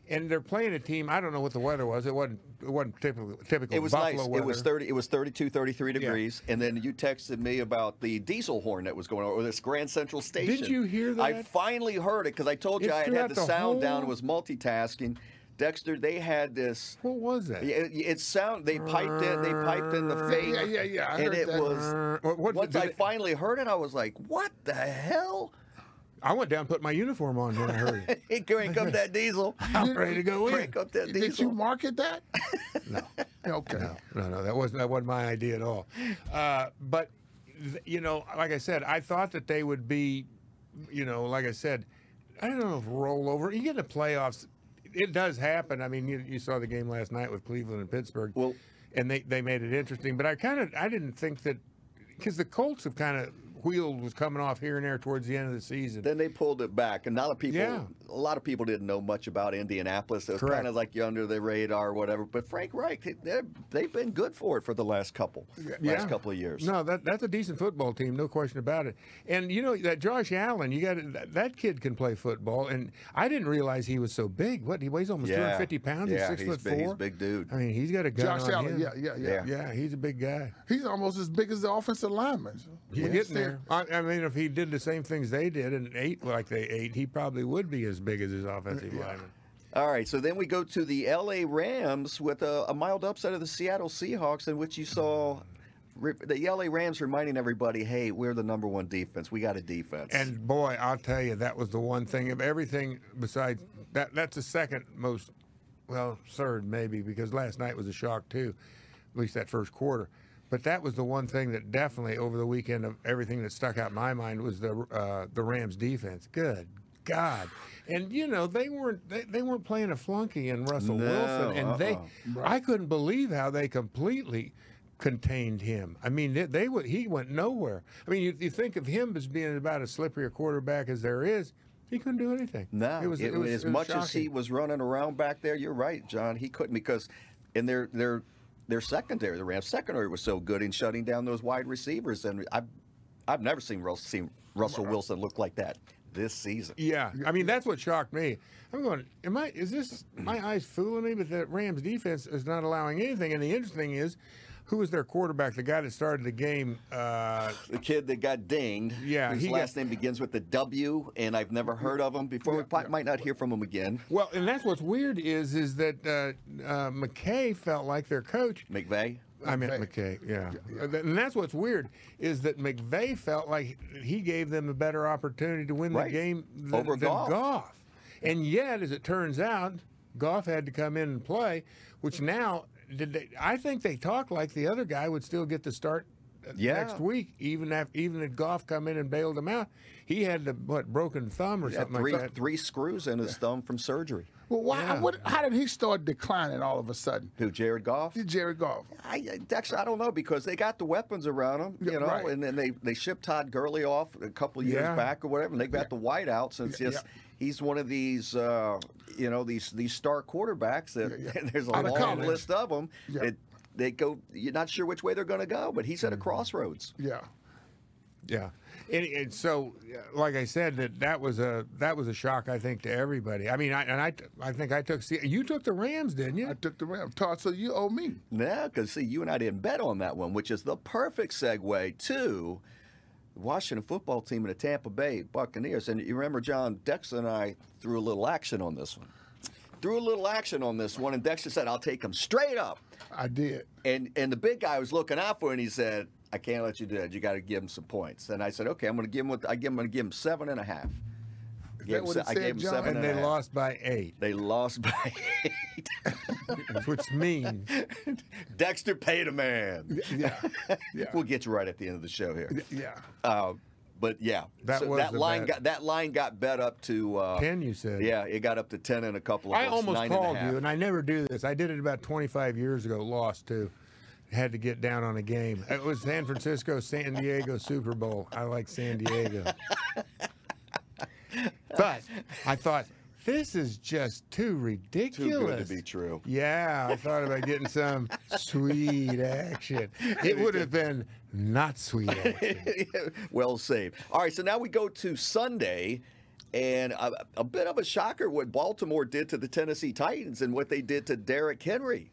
and they're playing a team I don't know what the weather was it wasn't it wasn't typical typical It was Buffalo nice. weather. It was 30 it was 32 33 degrees and then you texted me about the diesel horn that was going on or this Grand Central Station. did you hear that I finally heard it cuz I told you It's I had, throughout the, the sound down whole- and was multitasking. Dexter, they had this what was that? it, it sound they piped in they piped in the fake Yeah, yeah, yeah. I and heard it that. was Uh, what- what- once I it- finally heard it I was like, "What the hell?" I went down and put my uniform on when I heard it. He crank up that diesel. I'm ready to go in. Crank up that Did you diesel. market that? No. Okay. No, no, no, that wasn't that wasn't my idea at all. Uh, but you know, like I said, I thought that they would be, you know, like I said, I don't know if rollover. You get in the playoffs, it does happen. I mean, you, you saw the game last night with Cleveland and Pittsburgh. Well- and they they made it interesting. But I kind of I didn't think that because the Colts have kind of wheel was coming off here and there towards the end of the season. Then they pulled it back, and a lot of people, Yeah. a lot of people didn't know much about Indianapolis. It was Correct. kind of like you're under the radar or whatever. But Frank Reich, they're- they've been good for it for the last couple, last couple of years. No, that that's a decent football team, no question about it. And you know that Josh Allen, you got that, that kid can play football, and I didn't realize he was so big. What he weighs almost Yeah. 250 pounds. Yeah, he's six he's foot big- four. he's a big dude. I mean, he's got a gun Josh on Allen. him. Yeah, yeah, yeah, Yeah. Yeah, he's a big guy. He's almost as big as the offensive lineman. He's When you getting see there. I, I mean, if he did the same things they did and ate like they ate, he probably would be as big as his offensive lineman. All right, so then we go to the L.A. Rams with a, a mild upset of the Seattle Seahawks, in which you saw the L.A. Rams reminding everybody, "Hey, we're the number one defense. We got a defense." And boy, I'll tell you, that was the one thing of everything besides that. That's the second most well, third maybe because last night was a shock too, at least that first quarter. But that was the one thing that definitely over the weekend of everything that stuck out in my mind was the uh, the Rams defense. Good God. And you know they weren't they, they weren't playing a flunky in Russell No, Wilson, and they uh-uh. I couldn't believe how they completely contained him. I mean, they, they would he went nowhere. I mean, you, you think of him as being about as slippery a quarterback as there is. He couldn't do anything. No, it was, it- it was as it was much as he was running around back there, you're right, John. He couldn't because in their their their secondary, the Rams secondary was so good in shutting down those wide receivers, and I've I've never seen Russell, seen Russell Wilson look like that this season. Yeah, I mean that's what shocked me. I'm going, am I? Is this my eyes fooling me? But the Rams defense is not allowing anything. And the interesting thing is, who was their quarterback? The guy that started the game. Uh, The kid that got dinged, Yeah, his last got- name begins with the W, and I've never heard of him before. we pi- might not hear from him again. well, and that's what's weird is is that uh, uh, McKay felt like their coach. McVay. I meant McVay. McKay, yeah. And that's what's weird is that McVay felt like he gave them a better opportunity to win Right. the game than, Over than Goff. Goff. And yet, as it turns out, Goff had to come in and play, which now did they, I think they talked like the other guy would still get the start uh, Yeah. next week, even after even if Goff come in and bailed him out. He had the what broken thumb or He something three like that. three screws in his thumb from surgery. Well, why? Yeah. What, how did he start declining all of a sudden? Who? Jared Goff. Jerry Goff. I, I- Dexter, I don't know because they got the weapons around him, you Yeah, know, right. and then they, they shipped Todd Gurley off a couple of years Yeah. back or whatever, and they got the white out since Yeah, just yeah. He's one of these, uh, you know, these these star quarterbacks that there's a Out long college. list of them. Yeah. It, they go, you're not sure which way they're going to go, but he's at a crossroads. Yeah. Yeah, and, and so, uh, like I said, that that was a that was a shock, I think, to everybody. I mean, I, and I, I think I took you took the Rams, didn't you? I took the Rams. Todd, so you owe me. Yeah, because see, you and I didn't bet on that one, which is the perfect segue to the Washington football team and the Tampa Bay Buccaneers. And you remember, John, Dexter and I threw a little action on this one. Threw a little action on this one, and Dexter said, "I'll take him straight up." I did. And and the big guy was looking out for, it, and he said, "I can't let you do that. You got to give him some points." And I said, "Okay, I'm going to give him. What, I give him. I'm going to give him seven and a half." Gave that him what se- it I said, gave him John? seven and and a they half. lost by eight, They lost by eight. which means Dexter paid a man. Yeah. Yeah. We'll get you right at the end of the show here. Yeah. Uh, but yeah, That so was that line bet. got that line got bet up to uh, ten. You said. Yeah, it got up to ten in a couple of. I books, almost nine and called half. you, and I never do this. I did it about 25 years ago. Lost to, Had to get down on a game. It was San Francisco, San Diego Super Bowl. I like San Diego, but I thought this is just too ridiculous. Too good to be true. Yeah, I thought about getting some sweet action. It would have been not sweet action. well saved. All right, so now we go to Sunday, and a, a bit of a shocker what Baltimore did to the Tennessee Titans and what they did to Derrick Henry.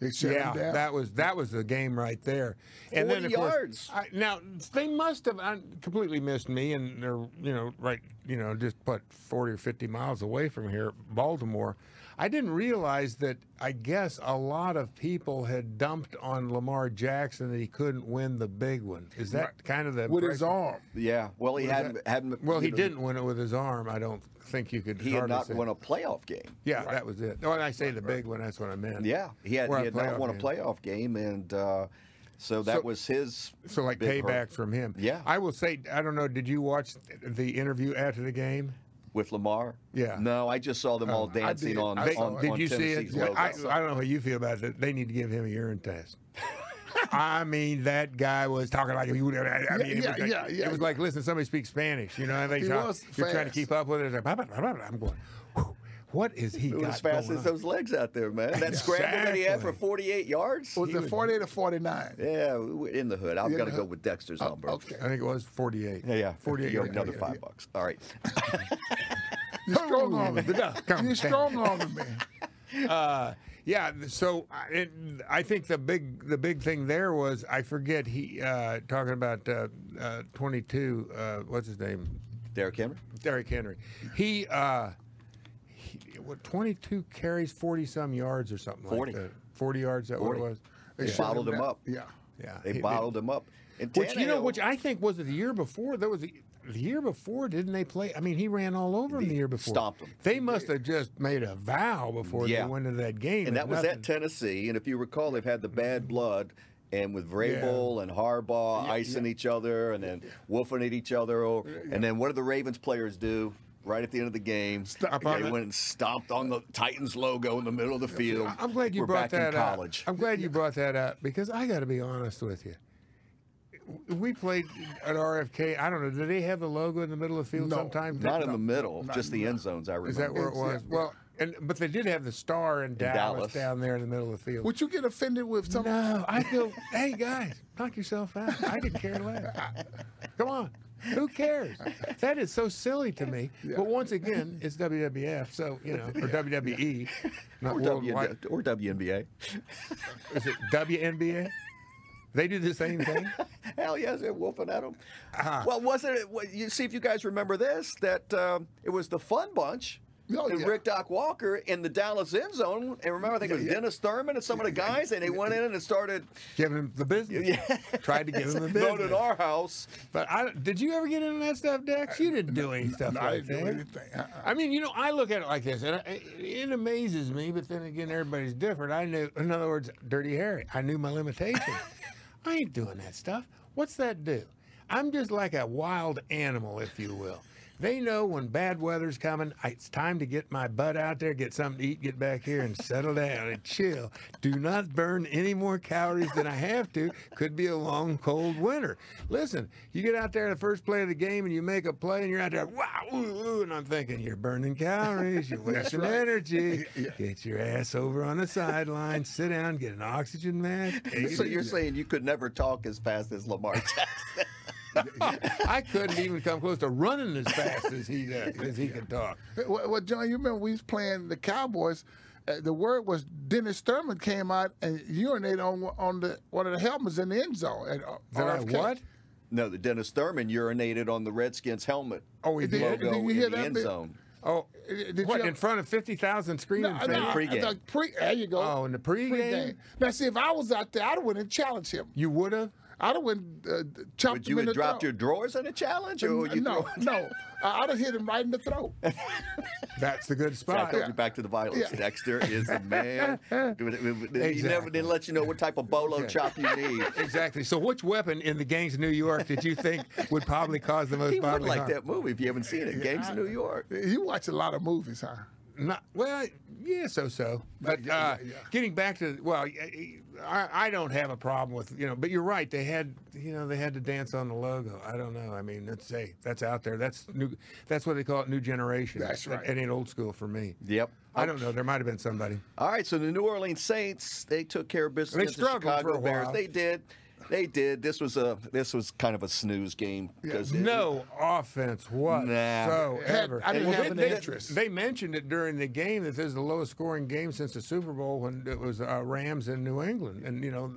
They shut Yeah, him down. that was that was the game right there. And then 40 of course, yards. I, now they must have I completely missed me, and they're you know right you know just put forty or fifty miles away from here, Baltimore. I didn't realize that. I guess a lot of people had dumped on Lamar Jackson that he couldn't win the big one. Is that kind of the with his arm. Yeah, well, he hadn't hadn't. Well, he know, didn't win it with his arm. I don't think you could. He had hardly not say. won a playoff game. Yeah, that was it. When I say the big one, that's what I meant. Yeah, he had, Or he had not won a game. playoff game, and uh, so that So- was his. So like big hurt. payback from him. Yeah. I will say I don't know. Did you watch the interview after the game? with Lamar. Yeah. No, I just saw them all I dancing did. on, I They- saw on, did on you see it? Tennessee's Yeah, I. I don't know how you feel about it. They need to give him a urine test. I mean, that guy was talking like you. I mean, it, yeah, was like, yeah, yeah, it was like, listen, somebody speaks Spanish. You know, and they He talk, you're trying to keep up with it. It's like, blah, blah, blah, blah. I'm going, "Whew, what is he it got was as fast as on?" those legs out there, man. That scramble that he had for 48 yards. Was it 48 or 49? Yeah, in the hood. I'm In going to go with Dexter's Oh, number. okay. I think it was 48. Yeah, yeah. 48. You yeah, another yeah, five yeah. bucks. All right. You're strong arming me. Come You down. strong arming me. Uh, yeah. So I- it, I think the big the big thing there was I forget he uh, talking about uh, uh, 22. Uh, what's his name? Derrick Henry. Derrick Henry. He, uh, he what 22 carries 40 some yards or something 40. like that. 40 yards. That 40. what it was? They shut bottled him up. Yeah. Yeah. They He- bottled him up. And Which you know, which I think was it the year before. There was, a, the year before, didn't they play? I mean, he ran all over him the year before. stomped him. They must have just made a vow before Yeah. they went into that game. and that was nothing- at Tennessee. And if you recall, they've had the bad mm-hmm. blood. And with Vrabel and Harbaugh icing each other and then woofing at each other. And then what do the Ravens players do right at the end of the game? Stop they went and stomped on the Titans logo in the middle of the field. I'm glad you We're brought back that in up. I'm glad you brought that up because I got to be honest with you. We played at RFK. I don't know. Did they have the logo in the middle of the field No, sometimes? Not in the middle, just the end zones, I remember. Is that where it was? Well, and but they did have the star in, Dallas, Dallas. down there in the middle of the field. Would you get offended with some? No, I go, hey guys, knock yourself out. I didn't care less. Come on. Who cares? That is so silly to me. But once again, it's WWF, so you know, or WWE, not or, w, or WNBA. Is it WNBA? They do the same thing. Hell yes, they're whooping at them. Uh-huh. Well, wasn't it? what- You see if you guys remember this that um, it was the Fun Bunch. Oh, and yeah. Rick Doc Walker in the Dallas end zone, and remember, I think it was Yeah, yeah. Dennis Thurman and some of the guys, and they went in and started Giving him the business. Tried to give him the business. to our house. But I, did you ever get into that stuff, Dex? You didn't do any stuff No, I didn't do anything. Uh-uh. I mean, you know, I look at it like this, and it, it amazes me. But then again, everybody's different. I knew, in other words, Dirty Harry. I knew my limitations. I ain't doing that stuff. What's that do? I'm just like a wild animal, if you will. They know when bad weather's coming, it's time to get my butt out there, get something to eat, get back here and settle down and chill. Do not burn any more calories than I have to. Could be a long, cold winter. Listen, you get out there the first play of the game and you make a play and you're out there, wow, ooh, ooh, and I'm thinking, you're burning calories, you're wasting energy. Get your ass over on the sideline, sit down, get an oxygen mask. So you're saying you could never talk as fast as Lamar Jackson? I couldn't even come close to running as fast as he does, as he can talk. Well, well, John, you remember we was playing the Cowboys. Uh, the word was Dennis Thurman came out and urinated on on the one of the helmets in the end zone. At, uh, That RFK. what? no, the Dennis Thurman urinated on the Redskins helmet Oh, he Did- did. logo did you in hear the that end bit? zone. Oh, Uh, Did what you- in front of fifty thousand screaming No, fans? no, pregame. the pre, there you go. Oh, in the pregame? Pregame. Now, see, if I was out there, I'd have went and challenged him. You would have. I'd have went uh, chopped Would him you in have the dropped your drawers in a challenge, or would you no, throw- no. I- I'd have hit him right in the throat. That's the good See, I spot. you back to the violence. Yeah. Dexter is the man. He never didn't let you know what type of bolo chop you need. Exactly. So, which weapon in the gangs of New York did you think would probably cause the most violence? He would like harm? that movie if you haven't seen it. Gangs of New York. You watch a lot of movies, huh? Not well, yeah, so so. But uh, yeah, yeah. getting back to well, I, I don't have a problem with you know, but you're right. They had you know they had to dance on the logo. I don't know. I mean, let's say that's out there. That's new. That's what they call it, new generation. That's right. It ain't old school for me. Yep. I don't know. There might have been somebody. All right, so the New Orleans Saints they took care of business They against the struggled for Chicago a Bears. while. They did. They did. This was a this was kind of a snooze game because it- No offense whatsoever. Had- I didn't Well, have they, an interest. They mentioned it during the game that this is the lowest scoring game since the Super Bowl when it was uh, Rams in New England, and you know,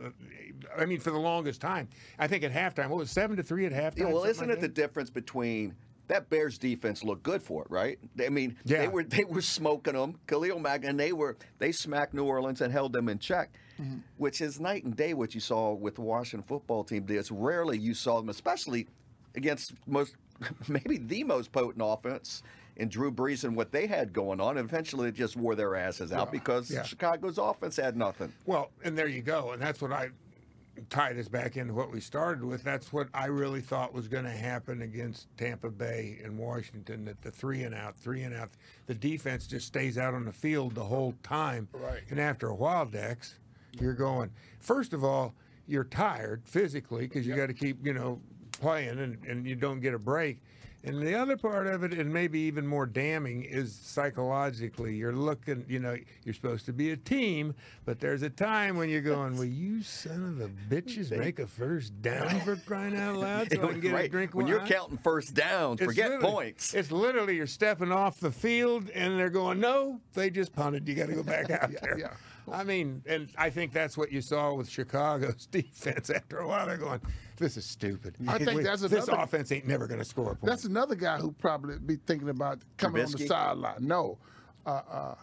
I mean, for the longest time. I think at halftime, what was seven to three at halftime? Yeah, well, isn't like it the difference between that Bears defense looked good for it, right? I mean, Yeah. they were they were smoking them, Khalil Mack, and they were they smacked New Orleans and held them in check, Mm-hmm. which is night and day what you saw with the Washington football team. It's rarely you saw them, especially against most maybe the most potent offense in Drew Brees and what they had going on. Eventually, it just wore their asses out because yeah. Chicago's offense had nothing. Well, and there you go, and that's what I tie this back into what we started with. That's what I really thought was going to happen against Tampa Bay and Washington. That the three and out, three and out, the defense just stays out on the field the whole time. Right. And after a while, Dex, you're going. First of all, you're tired physically because you got to keep you know playing and, and you don't get a break. And the other part of it, and maybe even more damning, is psychologically. You're looking, you know, you're supposed to be a team, but there's a time when you're going, Will you son of a bitches make a first down for crying out loud so I can get a drink when you're counting first downs, It's forget points. It's literally you're stepping off the field and they're going, no, they just punted. You got to go back out Yeah, there. yeah. I mean, and I think that's what you saw with Chicago's defense. After a while, they're going, this is stupid. I think We- that's this offense ain't never going to score a point. That's another guy who probably be thinking about coming on the sideline. No, uh, uh,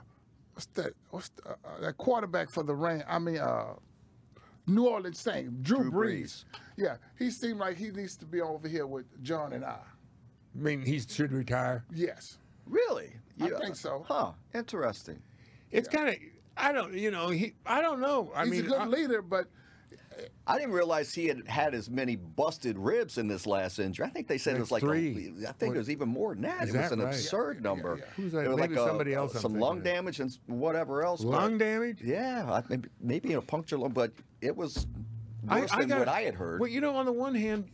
what's that? What's the, uh, uh, that quarterback for the rain? I mean, uh, New Orleans Saints, Drew, Drew Brees. Brees. Yeah, he seemed like he needs to be over here with John and I. I mean, he should retire. Yes. Really? I think so. Huh. Interesting. It's kind of I don't you know he I don't know. I He's mean a good I- leader, but I didn't realize he had had as many busted ribs in this last injury. I think they said it was like Three. A, I think it was even more than that. It was that an right? absurd number. yeah. Who's that? It was Maybe like a- somebody else I'm some lung damage and whatever else. but- lung damage. Yeah, I, maybe, maybe a puncture lung, but it was worse I than what I had heard. Well, you know, on the one hand,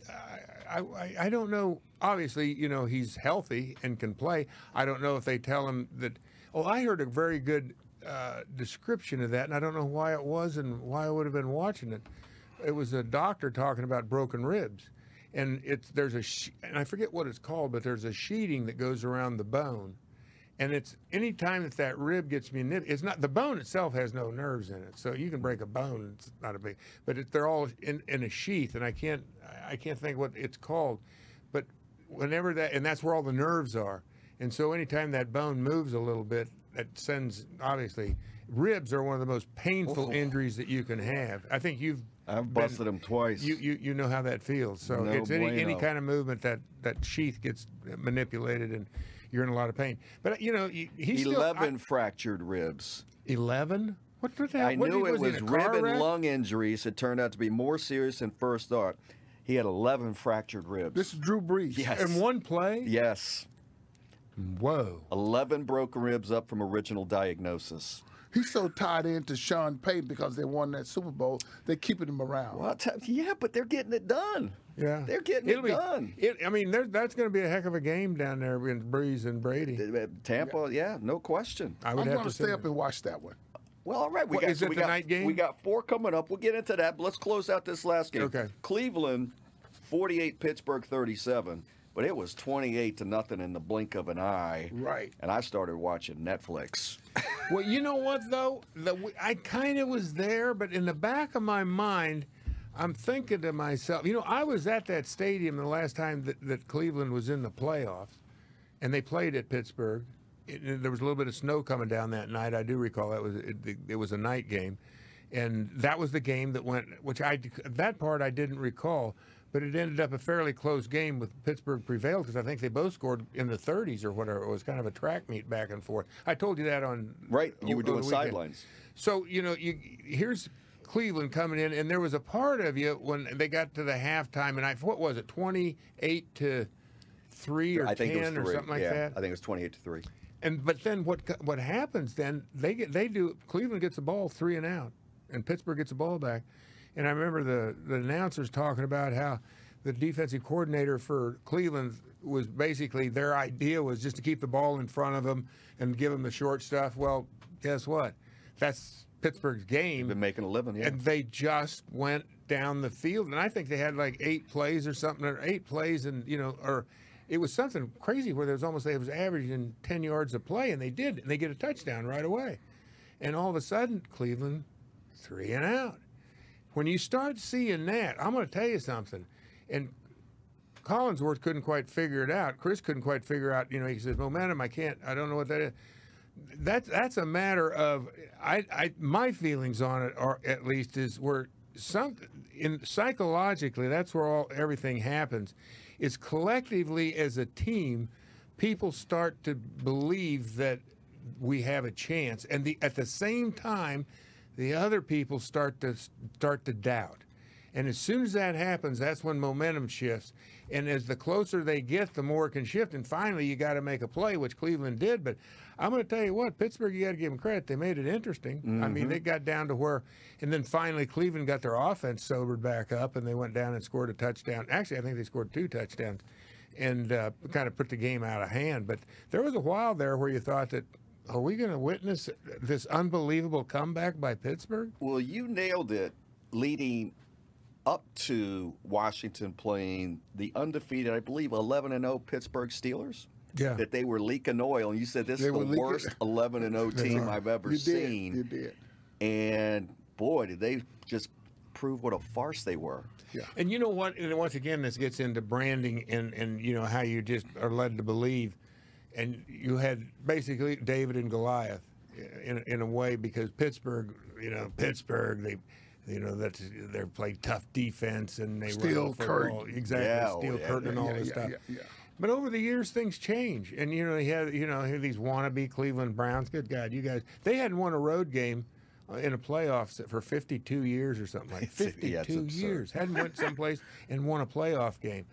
I, I, I don't know. Obviously, you know, he's healthy and can play. I don't know if they tell him that. Oh, I heard a very good uh, description of that, and I don't know why it was and why I would have been watching it. It was a doctor talking about broken ribs, and it's there's a sh- and I forget what it's called, but there's a sheeting that goes around the bone, and it's any time that that rib gets manipulated, it's not the bone itself has no nerves in it, so you can break a bone. It's not a big, but it, they're all in, in a sheath, and I can't I can't think what it's called, but whenever that and that's where all the nerves are, and so anytime that bone moves a little bit, that sends obviously ribs are one of the most painful oh. injuries that you can have. I think you've I've been- busted him twice. you, you you know how that feels. So No it's any any kind of movement that that sheath gets manipulated and you're in a lot of pain. But uh, you know he's still- I- Eleven fractured ribs. Eleven. What the hell? I what, knew he- it was rib and wreck? lung injuries. It turned out to be more serious than first thought. He had 11 fractured ribs. this is Drew Brees. Yes. in one play. yes. Whoa. 11 broken ribs up from original diagnosis. He's so tied into Sean Payton because they won that Super Bowl. They're keeping him around. Well, I'll yeah, but they're getting it done. Yeah, They're getting It'll it be, done. It, I mean, there, that's going to be a heck of a game down there in Brees and Brady. Tampa, yeah, no question. I would I'm have going to to stay say up and watch that one. Well, all right. We What, got, is it we the got, night game? We got four coming up. We'll get into that. But let's close out this last game. Okay. Cleveland, 48, Pittsburgh, 37. But it was 28 to nothing in the blink of an eye. Right. And I started watching Netflix. Well, you know what though? The, I kind of was there, but in the back of my mind, I'm thinking to myself, you know, I was at that stadium the last time that, that Cleveland was in the playoffs, and they played at Pittsburgh. It, there was a little bit of snow coming down that night. I do recall that was it, it was a night game, and that was the game that went. Which I that part I didn't recall, but it ended up a fairly close game with Pittsburgh prevailed because I think they both scored in the 30s or whatever. It was kind of a track meet back and forth. I told you that on Right. You were doing sidelines. So you know, you here's Cleveland coming in, and there was a part of you when they got to the halftime, and I what was it, twenty eight to three or I think it was ten or something like yeah, that. I think it was 28 to 3. And but then what what happens then? They get they do Cleveland gets the ball three and out, and Pittsburgh gets the ball back. And I remember the the announcers talking about how the defensive coordinator for Cleveland was basically their idea was just to keep the ball in front of them and give them the short stuff. Well, guess what? That's Pittsburgh's game. Been making a living, yeah. And they just went down the field, and I think they had like eight plays or something, or eight plays, and you know, or it was something crazy where there was almost it was averaging ten yards a play, and they did, and they get a touchdown right away, and all of a sudden Cleveland three and out. When you start seeing that, I'm going to tell you something, and Collinsworth couldn't quite figure it out. Chris couldn't quite figure out. You know, he says momentum. I can't. I don't know what that is that's that's a matter of I, I my feelings on it are at least is where some in psychologically that's where all everything happens is collectively as a team people start to believe that we have a chance and the at the same time the other people start to start to doubt and as soon as that happens, that's when momentum shifts. And as the closer they get, the more it can shift. And finally, you got to make a play, which Cleveland did. But I'm going to tell you what, Pittsburgh, you got to give them credit. They made it interesting. I mean, they got down to where, and then finally, Cleveland got their offense sobered back up, and they went down and scored a touchdown. Actually, I think they scored two touchdowns, and uh, kind of put the game out of hand. But there was a while there where you thought that. Are we going to witness this unbelievable comeback by Pittsburgh? Well, you nailed it leading up to Washington playing the undefeated, I believe, 11 and 0 Pittsburgh Steelers. Yeah. That they were leaking oil. And you said this They is the leaking- worst 11 and 0 team right. I've ever You did. seen. You did. And boy, did they just prove what a farce they were. Yeah. And you know what? And once again, this gets into branding and, and you know how you just are led to believe. And you had basically David and Goliath in, in a way because Pittsburgh, you know, Pittsburgh, they, you know, that's they played tough defense and they Steel run the curtain. exactly, Yeah, oh, steel yeah, curtain and yeah, all yeah, this yeah, stuff. yeah, yeah. But over the years, things change, and you know, he had you know here these wannabe Cleveland Browns. Good God, you guys, they hadn't won a road game uh, in a playoffs for 52 years or something like It's- yeah, 52 years. Hadn't went someplace and won a playoff game.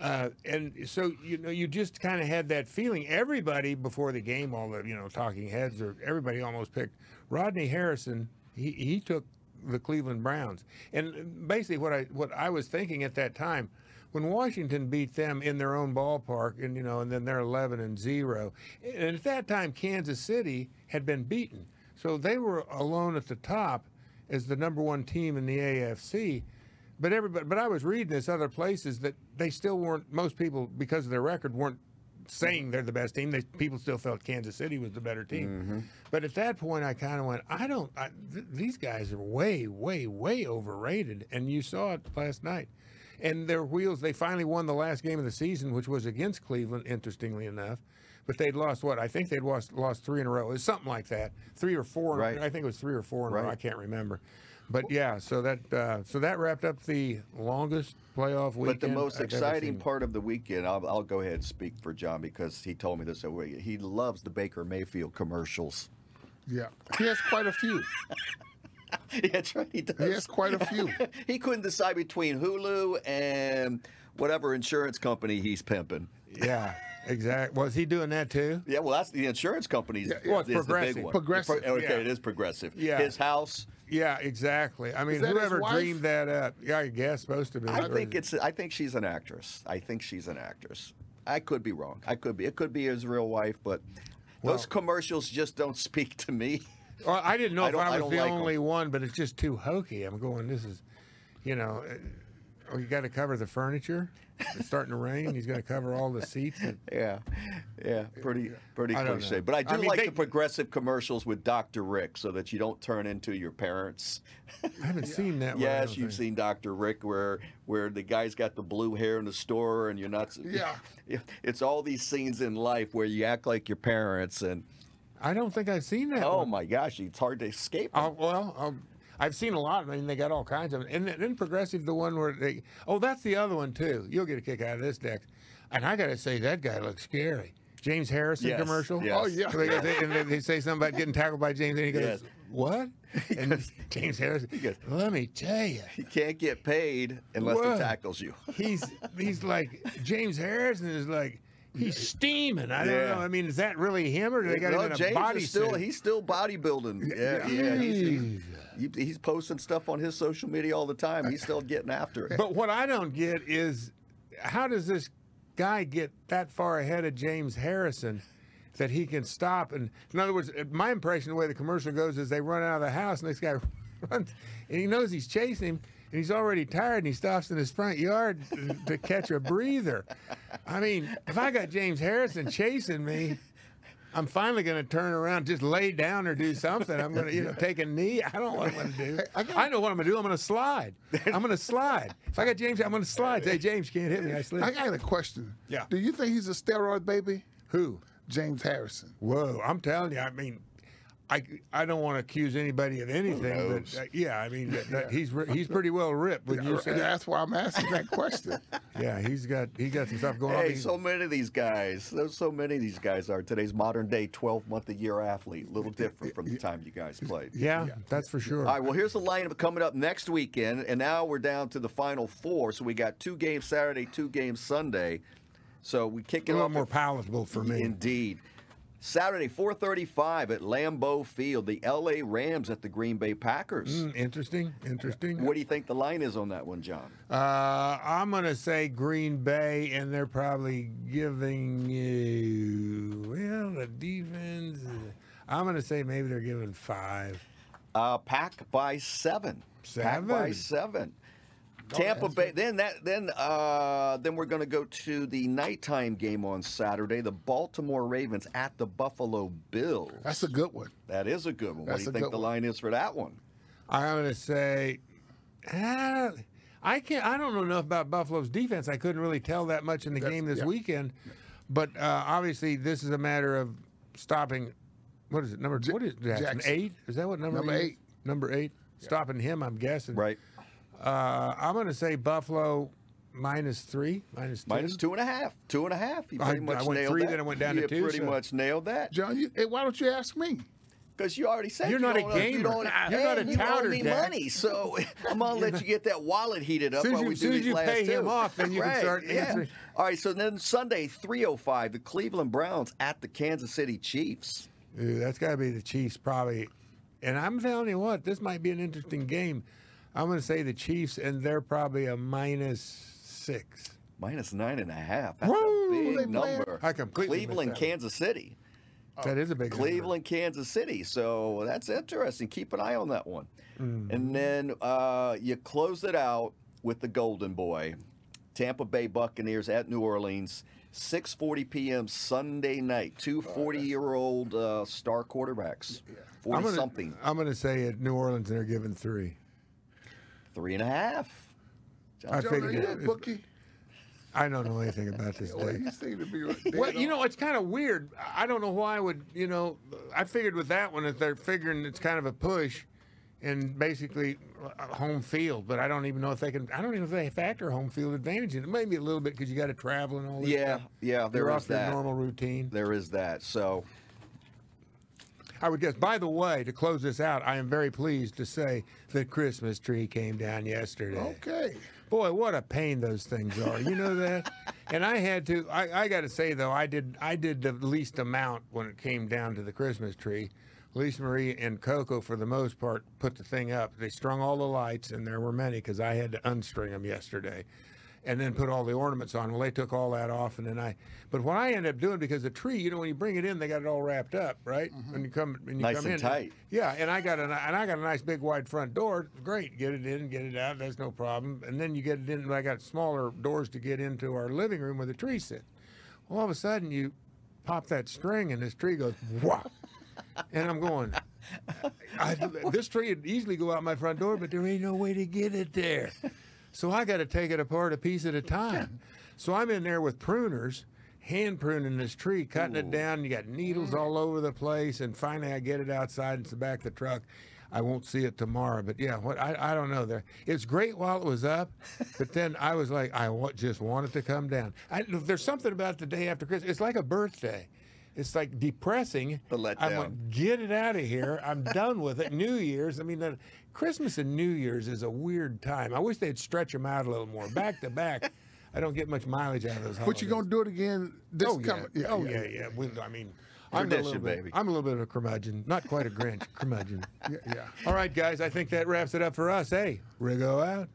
Uh, and so you know, you just kind of had that feeling. Everybody before the game, all the you know talking heads, or everybody almost picked Rodney Harrison. He he took the Cleveland Browns, and basically what I what I was thinking at that time, when Washington beat them in their own ballpark, and you know, and then they're 11 and zero, and at that time Kansas City had been beaten, so they were alone at the top as the number one team in the AFC. But everybody, but I was reading this other places that they still weren't. Most people, because of their record, weren't saying they're the best team. They people still felt Kansas City was the better team. Mm-hmm. But at that point, I kind of went, I don't. I, th- these guys are way, way, way overrated. And you saw it last night. And their wheels. They finally won the last game of the season, which was against Cleveland. Interestingly enough. But they'd lost what? I think they'd lost lost three in a row. It was something like that, three or four. Right. I think it was three or four in a row. I can't remember. But yeah, so that uh, so that wrapped up the longest playoff weekend. But the most I've exciting part of the weekend, I'll, I'll go ahead and speak for John because he told me this. over- He loves the Baker Mayfield commercials. Yeah, he has quite a few. That's right, he does. He has quite a few. he couldn't decide between Hulu and whatever insurance company he's pimping. Yeah, exactly. Was he doing that too? Yeah, well, that's the insurance company's. Yeah, well, it's is the big progressive. one. Progressive, Okay, yeah. it is progressive. Yeah. His house. Yeah, exactly. I mean, whoever dreamed that up? Yeah, I guess supposed to be. I think it's. I think she's an actress. I think she's an actress. I could be wrong. I could be. It could be his real wife, but those commercials just don't speak to me. Well, I didn't know I if I I was don't the like 'em. only one, but it's just too hokey. I'm going. This is, you know, uh, oh, you got to cover the furniture. It's starting to rain. He's going to cover all the seats. And, Yeah, yeah, pretty pretty I cliche. But I do I mean, like they- the progressive commercials with Dr. Rick, so that you don't turn into your parents. I haven't seen that one. Yes, you've think. seen Dr. Rick, where where the guy's got the blue hair in the store, and you're not. Yeah. it's all these scenes in life where you act like your parents, and I don't think I've seen that. oh one. my gosh, it's hard to escape. 'em. Oh, well, i I've seen a lot. I mean, they got all kinds of. And then progressive, the one where they. Oh, that's the other one too. You'll get a kick out of this, Dex. And I got to say, that guy looks scary. James Harrison Yes, commercial. yes. Oh yeah. They, they, and they say something about getting tackled by James, and he goes, Yes. "What?" And James Harrison. goes, "Let me tell you, he can't get paid unless Whoa. he tackles you. he's he's like James Harrison is like he's steaming. I don't know. I mean, is that really him, or do they got No, him in a James body is still he's still bodybuilding. Yeah, yeah. He's, he's, he- he's posting stuff on his social media all the time. He's still getting after it. But what I don't get is how does this guy get that far ahead of James Harrison that he can stop? And in other words, my impression, the way the commercial goes, is they run out of the house and this guy runs, and he knows he's chasing him. And he's already tired, and he stops in his front yard to, to catch a breather. I mean, if I got James Harrison chasing me, I'm finally going to turn around, just lay down or do something. I'm going to, you know, take a knee. I don't know what I'm going to do. I know what I'm going to do. I'm going to slide. I'm going to slide. If I got James, I'm going to slide. Say, James can't hit me. I slid. I got a question. Yeah. Do you think he's a steroid baby? Who? James Harrison. Whoa! I'm telling you. I mean, I I don't want to accuse anybody of anything, but uh, yeah, I mean, that, that he's he's pretty well ripped. Would you say? That's why I'm asking that question. Yeah, he's got he got some stuff going on. Hey, so many of these guys. There's so many of these guys are today's modern day 12 month a year athlete. A little different from the time you guys played. yeah, that's for sure. All right, well, here's the lineup coming up next weekend, and now we're down to the final four. So we got two games Saturday, two games Sunday. So we kick it a it little off more at- palatable for me. Indeed. Saturday, 4:35 at Lambeau Field. The L.A. Rams at the Green Bay Packers. Mm, interesting, interesting. What do you think the line is on that one, John? Uh, I'm gonna say Green Bay, and they're probably giving you well the defense. uh, I'm gonna say maybe they're giving five. Uh, pack by seven. Pack by Seven? Tampa Bay. Then that. Then uh, then we're going to go to the nighttime game on Saturday. The Baltimore Ravens at the Buffalo Bills. That's a good one. that is a good one. That's what do you think the one. line is for that one? I'm gonna say. Uh, I can't. I don't know enough about Buffalo's defense. I couldn't really tell that much in the That's- game this yeah. weekend. But uh, obviously, this is a matter of stopping. What is it? Number what is Jackson? Jackson. Eight? Is that what number? Number he eight. Number eight. Stopping him, I'm guessing. Right. Uh, I'm going to say Buffalo minus three, minus two. Minus two and a half. Two and a half. You I- pretty much I went nailed three, that. then I went down to you two, pretty so- much nailed that. John, you, hey, why don't you ask me? Because you already said You're you not a don't- you gamer. don't- You're not a and you owe touter, me Dak. money, so I'm gonna let you get that wallet heated up Soon while we do soon as these you last pay him two. off, then you can start yeah. answering. All right, so then Sunday, 3:05, the Cleveland Browns at the Kansas City Chiefs. Ooh, that's got to be the Chiefs, probably. And I'm telling you what, this might be an interesting game. I'm going to say the Chiefs, and they're probably a minus six. Minus nine and a half. That's Woo! a big number. I completely Cleveland. Kansas City. that is a big number. Cleveland, Kansas City. So that's interesting. Keep an eye on that one. Mm-hmm. And then uh, you close it out with the Golden Boy, Tampa Bay Buccaneers at New Orleans, 6:40 p.m. Sunday night. Two 40-year-old uh, star quarterbacks, I'm 40 gonna, something, I'm going to say at New Orleans, they're giving three. Three and a half. I John, are figured you it- a bookie? I don't know anything about this Well, day. you seem to be. Well, you know, it's kind of weird. I don't know why I would, you know, I figured with that one, that they're figuring it's kind of a push and basically uh, home field, but I don't even know if they can, I don't even know if they factor home field advantage in it. Maybe a little bit because you got to travel and all this Yeah, stuff. yeah, there You're is off your that. normal routine. There is that. So I would guess. By the way, to close this out, I am very pleased to say the Christmas tree came down yesterday. Okay. Boy, what a pain those things are. You know that? and I had to I, I gotta say though, I did I did the least amount when it came down to the Christmas tree. Lisa Marie and Coco, for the most part, put the thing up. They strung all the lights, and there were many because I had to unstring them yesterday, and then put all the ornaments on. Well, they took all that off, and then I. But what I ended up doing because the tree, you know, when you bring it in, they got it all wrapped up, right? Mm-hmm. When you come, when you Nice come and in, tight. yeah, and I got a and I got a nice big wide front door. Great, get it in, get it out. That's no problem. And then you get it in. I got smaller doors to get into our living room where the tree sits. Well, all of a sudden you pop that string and this tree goes whop, and I'm going. I, this tree would easily go out my front door, but there ain't no way to get it there. So I got to take it apart a piece at a time. So I'm in there with pruners, hand pruning this tree, cutting it down. You got needles mm. all over the place, and finally I get it outside into the back of the truck. I won't see it tomorrow, but yeah, what I, I don't know. There, it's great while it was up, but then I was like, I just want it to come down. I, there's something about the day after Christmas. It's like a birthday. It's like depressing. The letdown. I went, get it out of here. I'm done with it. New Year's. I mean, Christmas and New Year's is a weird time. I wish they'd stretch them out a little more. Back to back, I don't get much mileage out of those. Holidays. But you gonna do it again this Oh yeah. coming? oh yeah, yeah. We- I mean, I'm a Tradition, little bit, baby. I'm a little bit of a curmudgeon, not quite a Grinch, curmudgeon. yeah, yeah. All right, guys. I think that wraps it up for us. Hey, Riggo out.